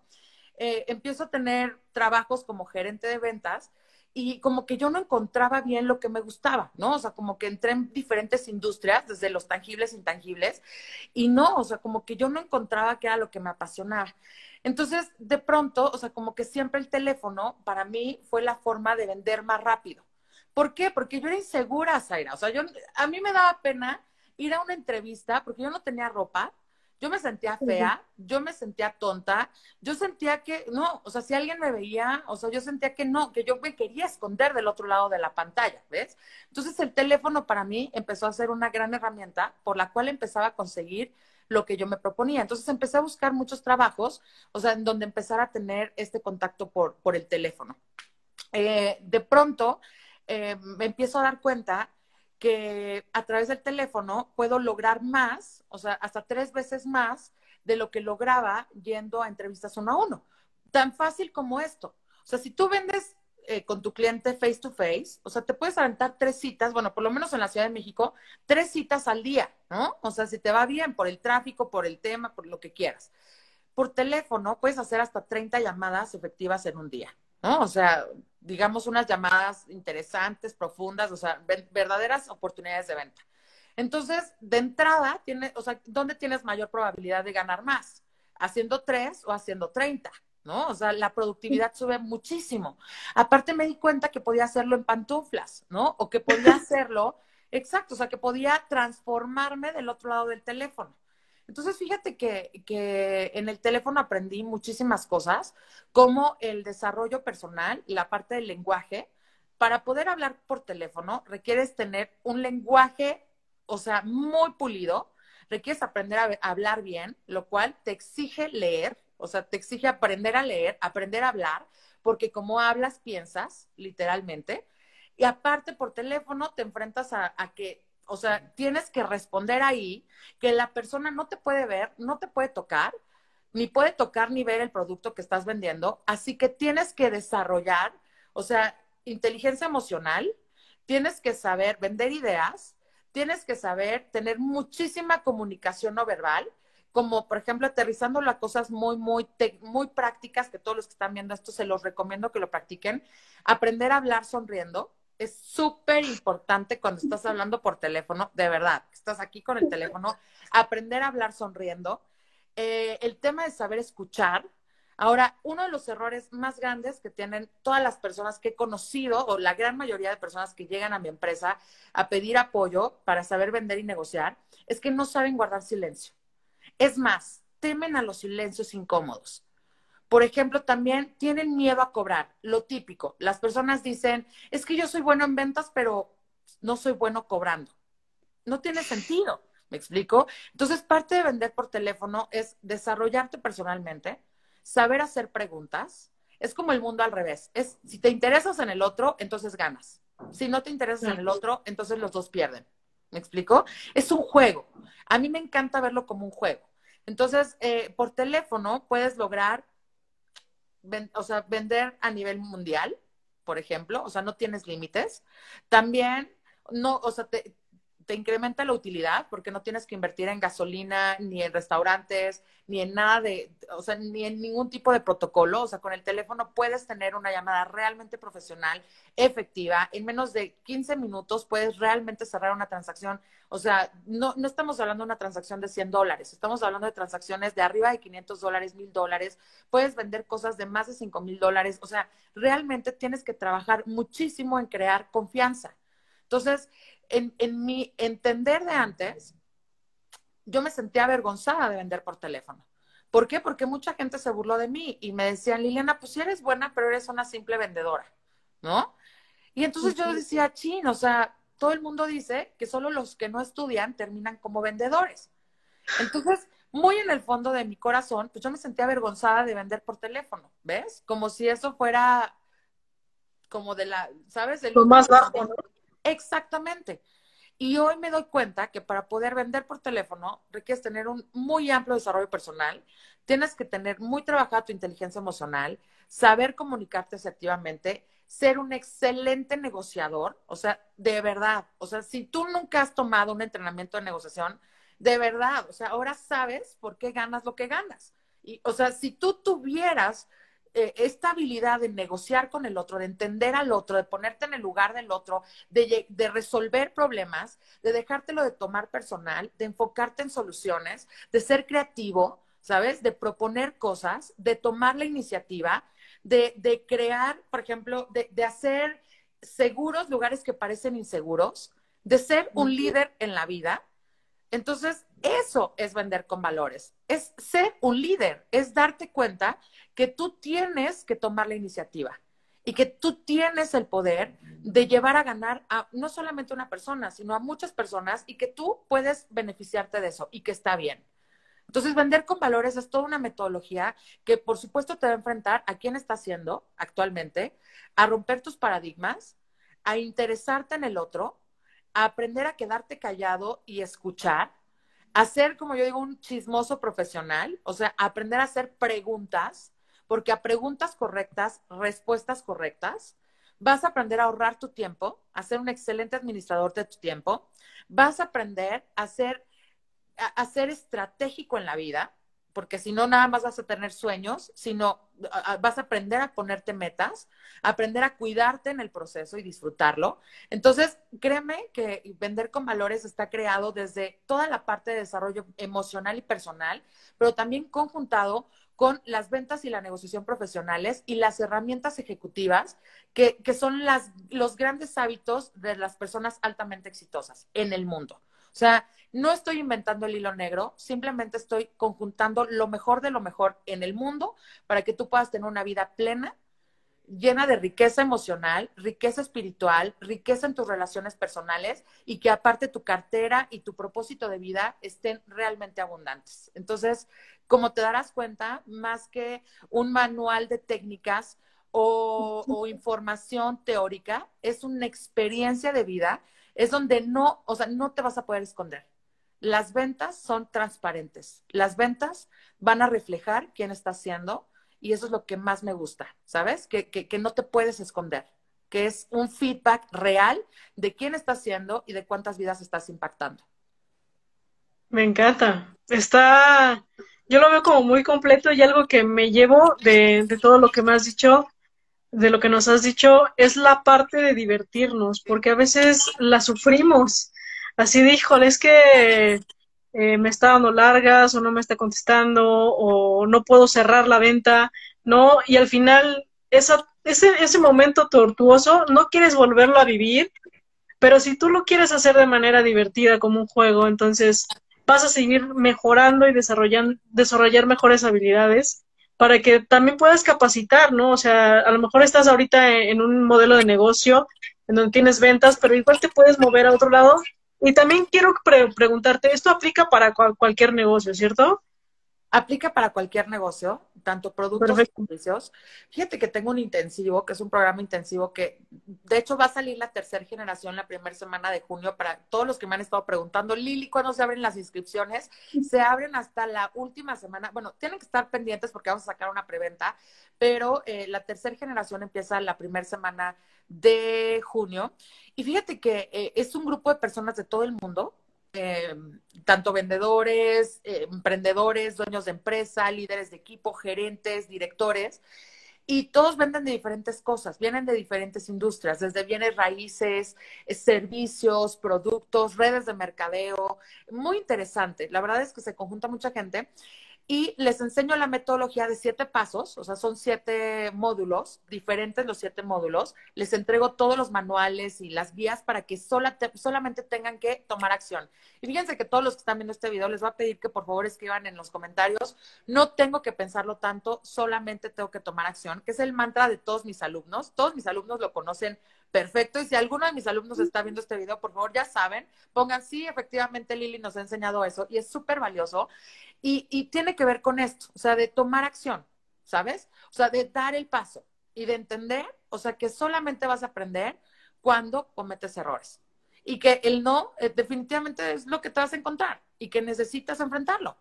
eh, empiezo a tener trabajos como gerente de ventas y como que yo no encontraba bien lo que me gustaba, ¿no? O sea, como que entré en diferentes industrias, desde los tangibles, intangibles, y no, o sea, como que yo no encontraba qué era lo que me apasionaba. Entonces, de pronto, o sea, como que siempre el teléfono para mí fue la forma de vender más rápido. ¿Por qué? Porque yo era insegura, Zaira. O sea, yo, a mí me daba pena ir a una entrevista porque yo no tenía ropa, yo me sentía fea, yo me sentía tonta, yo sentía que, no, o sea, si alguien me veía, o sea, yo sentía que no, que yo me quería esconder del otro lado de la pantalla, ¿ves? Entonces el teléfono para mí empezó a ser una gran herramienta por la cual empezaba a conseguir lo que yo me proponía. Entonces empecé a buscar muchos trabajos, o sea, en donde empezar a tener este contacto por, por el teléfono. Eh, de pronto eh, me empiezo a dar cuenta que a través del teléfono puedo lograr más, o sea, hasta tres veces más de lo que lograba yendo a entrevistas uno a uno. Tan fácil como esto. O sea, si tú vendes eh, con tu cliente face to face, o sea, te puedes aventar tres citas, bueno, por lo menos en la Ciudad de México, tres citas al día, ¿no? O sea, si te va bien por el tráfico, por el tema, por lo que quieras. Por teléfono puedes hacer hasta 30 llamadas efectivas en un día, ¿no? O sea, digamos, unas llamadas interesantes, profundas, o sea, verdaderas oportunidades de venta. Entonces, de entrada, tiene, o sea, ¿dónde tienes mayor probabilidad de ganar más? ¿Haciendo tres o haciendo treinta? ¿No? O sea, la productividad sube muchísimo. Aparte me di cuenta que podía hacerlo en pantuflas, ¿no? O que podía hacerlo, exacto, o sea, que podía transformarme del otro lado del teléfono. Entonces, fíjate que, en el teléfono aprendí muchísimas cosas, como el desarrollo personal, la parte del lenguaje. Para poder hablar por teléfono, requieres tener un lenguaje, o sea, muy pulido, requieres aprender a, hablar bien, lo cual te exige leer, o sea, te exige aprender a leer, aprender a hablar, porque como hablas, piensas, literalmente. Y aparte, por teléfono, te enfrentas a que o sea, tienes que responder ahí que la persona no te puede ver, no te puede tocar, ni puede tocar ni ver el producto que estás vendiendo. Así que tienes que desarrollar, o sea, inteligencia emocional, tienes que saber vender ideas, tienes que saber tener muchísima comunicación no verbal, como por ejemplo aterrizándolo a cosas muy, muy, muy prácticas que todos los que están viendo esto se los recomiendo que lo practiquen. Aprender a hablar sonriendo, es súper importante cuando estás hablando por teléfono, de verdad, estás aquí con el teléfono, aprender a hablar sonriendo. Eh, el tema de saber escuchar, Ahora, uno de los errores más grandes que tienen todas las personas que he conocido, o la gran mayoría de personas que llegan a mi empresa a pedir apoyo para saber vender y negociar, es que no saben guardar silencio. Es más, temen a los silencios incómodos. Por ejemplo, también tienen miedo a cobrar, lo típico. Las personas dicen, es que yo soy bueno en ventas, pero no soy bueno cobrando. No tiene sentido, ¿me explico? Entonces, parte de vender por teléfono es desarrollarte personalmente, saber hacer preguntas. Es como el mundo al revés. Es si te interesas en el otro, entonces ganas. Si no te interesas en el otro, entonces los dos pierden. ¿Me explico? Es un juego. A mí me encanta verlo como un juego. Entonces, eh, por teléfono puedes lograr, o sea, vender a nivel mundial, por ejemplo, o sea, no tienes límites. También, no, o sea, te, te incrementa la utilidad porque no tienes que invertir en gasolina, ni en restaurantes, ni en nada de, o sea, ni en ningún tipo de protocolo. O sea, con el teléfono puedes tener una llamada realmente profesional, efectiva. En menos de 15 minutos puedes realmente cerrar una transacción. O sea, no, no estamos hablando de una transacción de 100 dólares, estamos hablando de transacciones de arriba de 500 dólares, 1000 dólares. Puedes vender cosas de más de 5 mil dólares. O sea, realmente tienes que trabajar muchísimo en crear confianza. Entonces, en, mi entender de antes, yo me sentía avergonzada de vender por teléfono. ¿Por qué? Porque mucha gente se burló de mí y me decían, Liliana, pues sí eres buena, pero eres una simple vendedora, ¿no? Y entonces yo decía, chin, o sea, todo el mundo dice que solo los que no estudian terminan como vendedores. Entonces, muy en el fondo de mi corazón, pues yo me sentía avergonzada de vender por teléfono, ¿ves? Como si eso fuera como de la, ¿sabes? Lo más bajo, ¿no? Exactamente. Y hoy me doy cuenta que para poder vender por teléfono requieres tener un muy amplio desarrollo personal, tienes que tener muy trabajada tu inteligencia emocional, saber comunicarte asertivamente, ser un excelente negociador, o sea, de verdad, o sea, si tú nunca has tomado un entrenamiento de negociación, de verdad, o sea, ahora sabes por qué ganas lo que ganas. Y, o sea, si tú tuvieras eh, esta habilidad de negociar con el otro, de entender al otro, de ponerte en el lugar del otro, de, de resolver problemas, de dejártelo de tomar personal, de enfocarte en soluciones, de ser creativo, ¿sabes? De proponer cosas, de tomar la iniciativa, de, de crear, por ejemplo, de, de hacer seguros lugares que parecen inseguros, de ser un líder en la vida. Entonces, eso es vender con valores, es ser un líder, es darte cuenta que tú tienes que tomar la iniciativa y que tú tienes el poder de llevar a ganar a no solamente una persona, sino a muchas personas y que tú puedes beneficiarte de eso y que está bien. Entonces, vender con valores es toda una metodología que, por supuesto, te va a enfrentar a quién está haciendo actualmente, a romper tus paradigmas, a interesarte en el otro, a aprender a quedarte callado y escuchar, hacer, como yo digo, un chismoso profesional, o sea, aprender a hacer preguntas, porque a preguntas correctas, respuestas correctas, vas a aprender a ahorrar tu tiempo, a ser un excelente administrador de tu tiempo, vas a aprender a ser, a ser estratégico en la vida, porque si no, nada más vas a tener sueños, sino vas a aprender a ponerte metas, aprender a cuidarte en el proceso y disfrutarlo. Entonces, créeme que vender con valores está creado desde toda la parte de desarrollo emocional y personal, pero también conjuntado con las ventas y la negociación profesionales y las herramientas ejecutivas, que, que son las, los grandes hábitos de las personas altamente exitosas en el mundo. O sea, no estoy inventando el hilo negro, simplemente estoy conjuntando lo mejor de lo mejor en el mundo para que tú puedas tener una vida plena, llena de riqueza emocional, riqueza espiritual, riqueza en tus relaciones personales y que aparte tu cartera y tu propósito de vida estén realmente abundantes. Entonces, como te darás cuenta, más que un manual de técnicas o, o información teórica, es una experiencia de vida, es donde no, o sea, no te vas a poder esconder las ventas son transparentes. Las ventas van a reflejar quién está haciendo y eso es lo que más me gusta, ¿sabes? Que, que, no te puedes esconder, que es un feedback real de quién está haciendo y de cuántas vidas estás impactando. Me encanta. Está, yo lo veo como muy completo y algo que me llevo de, de todo lo que me has dicho, de lo que nos has dicho, es la parte de divertirnos, porque a veces la sufrimos así dijo, es que eh, me está dando largas o no me está contestando o no puedo cerrar la venta, ¿no? Y al final, esa, ese, ese momento tortuoso no quieres volverlo a vivir, pero si tú lo quieres hacer de manera divertida, como un juego, entonces vas a seguir mejorando y desarrollando, desarrollar mejores habilidades para que también puedas capacitar, ¿no? O sea, a lo mejor estás ahorita en un modelo de negocio en donde tienes ventas, pero igual te puedes mover a otro lado. Y también quiero preguntarte, esto aplica para cualquier negocio, ¿cierto? Aplica para cualquier negocio, tanto productos como servicios. Fíjate que tengo un intensivo, que es un programa intensivo que, de hecho, va a salir la tercera generación la primera semana de junio para todos los que me han estado preguntando, Lili, ¿cuándo se abren las inscripciones? Se abren hasta la última semana. Bueno, tienen que estar pendientes porque vamos a sacar una preventa, pero eh, la tercera generación empieza la primera semana de junio. Y fíjate que eh, es un grupo de personas de todo el mundo eh, tanto vendedores, eh, emprendedores, dueños de empresa, líderes de equipo, gerentes, directores, y todos venden de diferentes cosas, vienen de diferentes industrias, desde bienes raíces, servicios, productos, redes de mercadeo, muy interesante. La verdad es que se conjunta mucha gente y les enseño la metodología de siete pasos, o sea, son siete módulos, diferentes los siete módulos. Les entrego todos los manuales y las guías para que solamente tengan que tomar acción. Y fíjense que todos los que están viendo este video les voy a pedir que por favor escriban en los comentarios, no tengo que pensarlo tanto, solamente tengo que tomar acción, que es el mantra de todos mis alumnos. Todos mis alumnos lo conocen perfecto. Y si alguno de mis alumnos está viendo este video, por favor, ya saben, pongan, sí, efectivamente Lili nos ha enseñado eso y es súper valioso. Y, tiene que ver con esto, o sea, de tomar acción, ¿sabes? O sea, de dar el paso y de entender, o sea, que solamente vas a aprender cuando cometes errores. Y que el no eh, definitivamente es lo que te vas a encontrar y que necesitas enfrentarlo.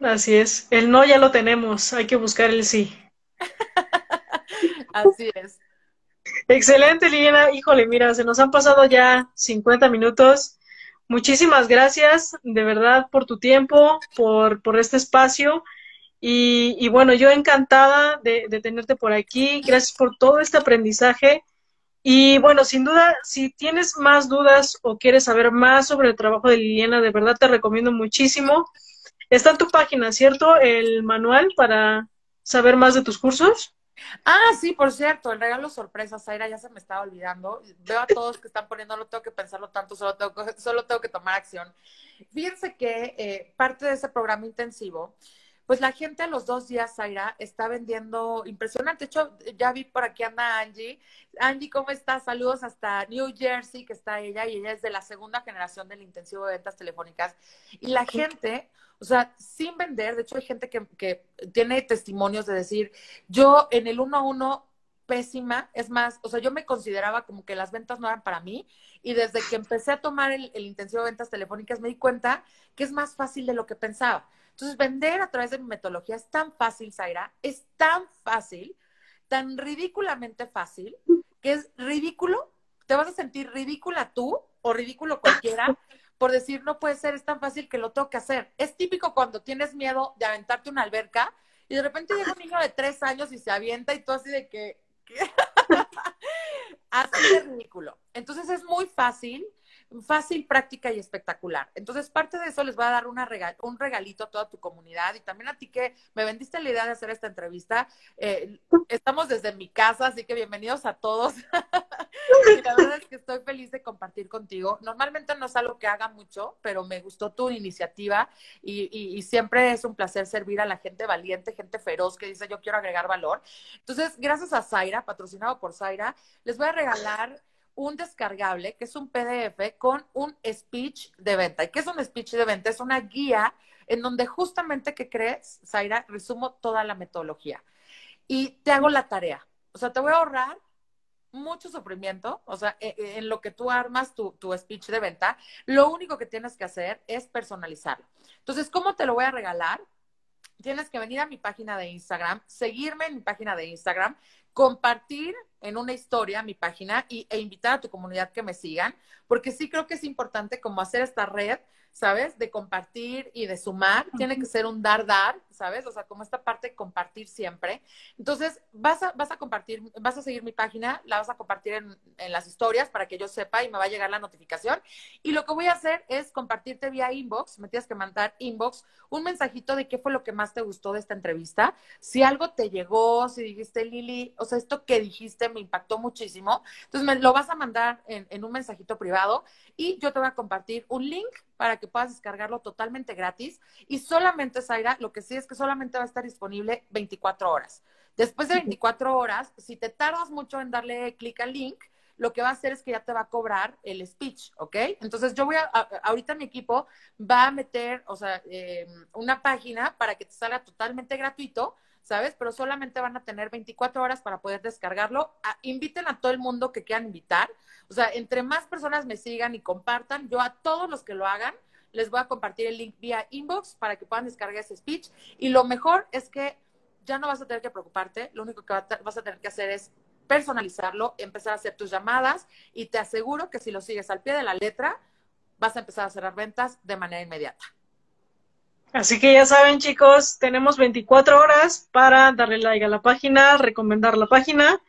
Así es, el no ya lo tenemos, hay que buscar el sí. Así es. Excelente, Liliana. Híjole, mira, se nos han pasado ya 50 minutos. Muchísimas gracias, de verdad, por tu tiempo, por, por este espacio. Y, bueno, yo encantada de, tenerte por aquí. Gracias por todo este aprendizaje. Y bueno, sin duda, si tienes más dudas o quieres saber más sobre el trabajo de Liliana, de verdad te recomiendo muchísimo. Está en tu página, ¿cierto? El manual para saber más de tus cursos. Ah, sí, por cierto, el regalo sorpresa, Zaira, ya se me estaba olvidando. Veo a todos que están poniendo, no tengo que pensarlo tanto, solo tengo que, solo tengo que tomar acción. Fíjense que eh, parte de ese programa intensivo, pues la gente a los dos días, Zaira, está vendiendo impresionante. De hecho, ya vi por aquí anda Angie. Angie, ¿cómo estás? Saludos hasta New Jersey, que está ella, y ella es de la segunda generación del intensivo de ventas telefónicas. Y la gente, o sea, sin vender, de hecho hay gente que, que tiene testimonios de decir, yo en el uno a uno pésima, es más, o sea, yo me consideraba como que las ventas no eran para mí y desde que empecé a tomar el, el intensivo de ventas telefónicas me di cuenta que es más fácil de lo que pensaba. Entonces, vender a través de mi metodología es tan fácil, Zaira, es tan fácil, tan ridículamente fácil, que es ridículo, te vas a sentir ridícula tú o ridículo cualquiera por decir, no puede ser, es tan fácil que lo tengo que hacer. Es típico cuando tienes miedo de aventarte una alberca y de repente llega un niño de tres años y se avienta y tú así de que... así de ridículo. Entonces es muy fácil fácil, práctica y espectacular. Entonces, parte de eso les va a dar una un regalito a toda tu comunidad y también a ti que me vendiste la idea de hacer esta entrevista. Eh, estamos desde mi casa, así que bienvenidos a todos. y la verdad es que estoy feliz de compartir contigo. Normalmente no es algo que haga mucho, pero me gustó tu iniciativa y, y siempre es un placer servir a la gente valiente, gente feroz que dice yo quiero agregar valor. Entonces, gracias a Zaira, patrocinado por Zaira, les voy a regalar un descargable que es un PDF con un speech de venta. ¿Y qué es un speech de venta? Es una guía en donde justamente, ¿qué crees, Zaira? Resumo toda la metodología y te hago la tarea. O sea, te voy a ahorrar mucho sufrimiento, o sea, e, e, en lo que tú armas tu, tu, speech de venta, lo único que tienes que hacer es personalizarlo. Entonces, ¿cómo te lo voy a regalar? Tienes que venir a mi página de Instagram, seguirme en mi página de Instagram, compartir en una historia mi página y, e invitar a tu comunidad que me sigan, porque sí creo que es importante como hacer esta red ¿sabes? De compartir y de sumar. Tiene que ser un dar-dar, ¿sabes? O sea, como esta parte de compartir siempre. Entonces, vas a, vas a compartir, vas a seguir mi página, la vas a compartir en, en, las historias para que yo sepa y me va a llegar la notificación. Y lo que voy a hacer es compartirte vía inbox, me tienes que mandar inbox, un mensajito de qué fue lo que más te gustó de esta entrevista. Si algo te llegó, si dijiste, Lili, o sea, esto que dijiste me impactó muchísimo. Entonces, me lo vas a mandar en, en un mensajito privado y yo te voy a compartir un link para que puedas descargarlo totalmente gratis. Y solamente, Zaira, lo que sí es que solamente va a estar disponible 24 horas. Después de 24 horas, si te tardas mucho en darle clic al link, lo que va a hacer es que ya te va a cobrar el speech, ¿ok? Entonces yo voy a, ahorita mi equipo va a meter, o sea, eh, una página para que te salga totalmente gratuito, ¿sabes? Pero solamente van a tener 24 horas para poder descargarlo. inviten a todo el mundo que quieran invitar. O sea, entre más personas me sigan y compartan, yo a todos los que lo hagan, les voy a compartir el link vía inbox para que puedan descargar ese speech. Y lo mejor es que ya no vas a tener que preocuparte, lo único que vas a tener que hacer es personalizarlo, empezar a hacer tus llamadas y te aseguro que si lo sigues al pie de la letra, vas a empezar a cerrar ventas de manera inmediata. Así que ya saben, chicos, tenemos 24 horas para darle like a la página, recomendar la página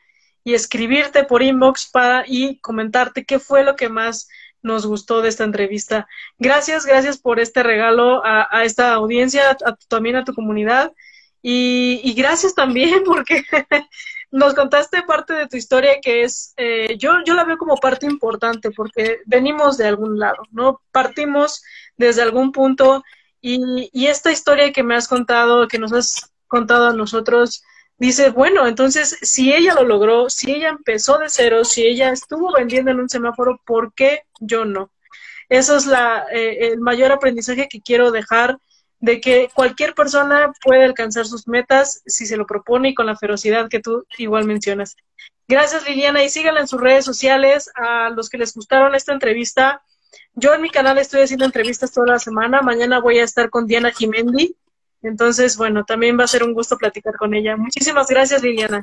y escribirte por inbox para y comentarte qué fue lo que más nos gustó de esta entrevista. Gracias, gracias por este regalo a, esta audiencia, a, también a tu comunidad. Y, gracias también porque nos contaste parte de tu historia que es, eh, yo, yo la veo como parte importante porque venimos de algún lado, ¿no? Partimos desde algún punto y, y esta historia que me has contado, que nos has contado a nosotros, dice, bueno, entonces si ella lo logró, si ella empezó de cero, si ella estuvo vendiendo en un semáforo, ¿por qué yo no? Eso es la, eh, el mayor aprendizaje que quiero dejar de que cualquier persona puede alcanzar sus metas si se lo propone y con la ferocidad que tú igual mencionas. Gracias Liliana y síganla en sus redes sociales. A los que les gustaron esta entrevista, yo en mi canal estoy haciendo entrevistas toda la semana. Mañana voy a estar con Diana Jimendi. Entonces, bueno, también va a ser un gusto platicar con ella. Muchísimas gracias, Liliana.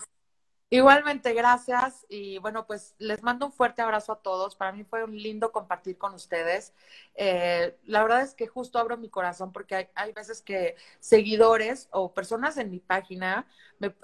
Igualmente, gracias. Y bueno, pues les mando un fuerte abrazo a todos. Para mí fue un lindo compartir con ustedes. Eh, la verdad es que justo abro mi corazón porque hay, hay veces que seguidores o personas en mi página me,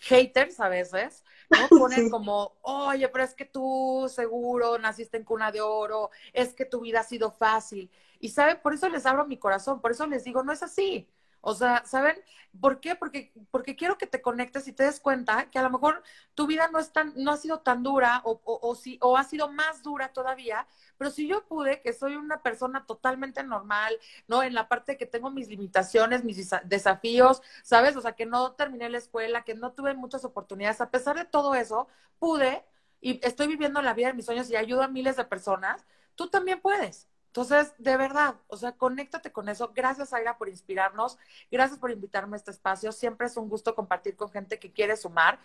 haters a veces, ¿no? Ponen como, oye, pero es que tú seguro naciste en cuna de oro, es que tu vida ha sido fácil. Y saben, por eso les abro mi corazón, por eso les digo, no es así. O sea, ¿saben por qué? Porque, porque quiero que te conectes y te des cuenta que a lo mejor tu vida no, es tan, no ha sido tan dura o, o, si, o ha sido más dura todavía, pero si yo pude, que soy una persona totalmente normal, ¿no? En la parte que tengo mis limitaciones, mis desafíos, ¿sabes? O sea, que no terminé la escuela, que no tuve muchas oportunidades, a pesar de todo eso, pude y estoy viviendo la vida de mis sueños y ayudo a miles de personas, tú también puedes. Entonces, de verdad, o sea, conéctate con eso. Gracias, Aira, por inspirarnos. Gracias por invitarme a este espacio. Siempre es un gusto compartir con gente que quiere sumar.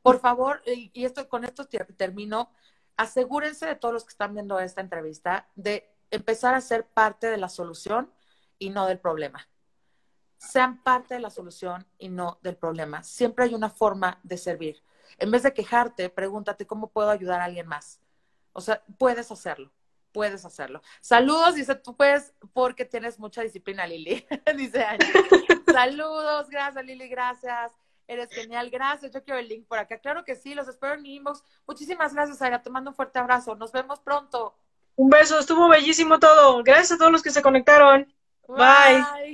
Por favor, y esto con esto termino, asegúrense de todos los que están viendo esta entrevista de empezar a ser parte de la solución y no del problema. Sean parte de la solución y no del problema. Siempre hay una forma de servir. En vez de quejarte, pregúntate cómo puedo ayudar a alguien más. O sea, puedes hacerlo puedes hacerlo. Saludos, dice, tú puedes porque tienes mucha disciplina, Lili. dice Ani. Saludos, gracias, Lili, gracias. Eres genial, gracias. Yo quiero el link por acá. Claro que sí, los espero en inbox. Muchísimas gracias, Aira. Te mando un fuerte abrazo. Nos vemos pronto. Un beso, estuvo bellísimo todo. Gracias a todos los que se conectaron. Bye.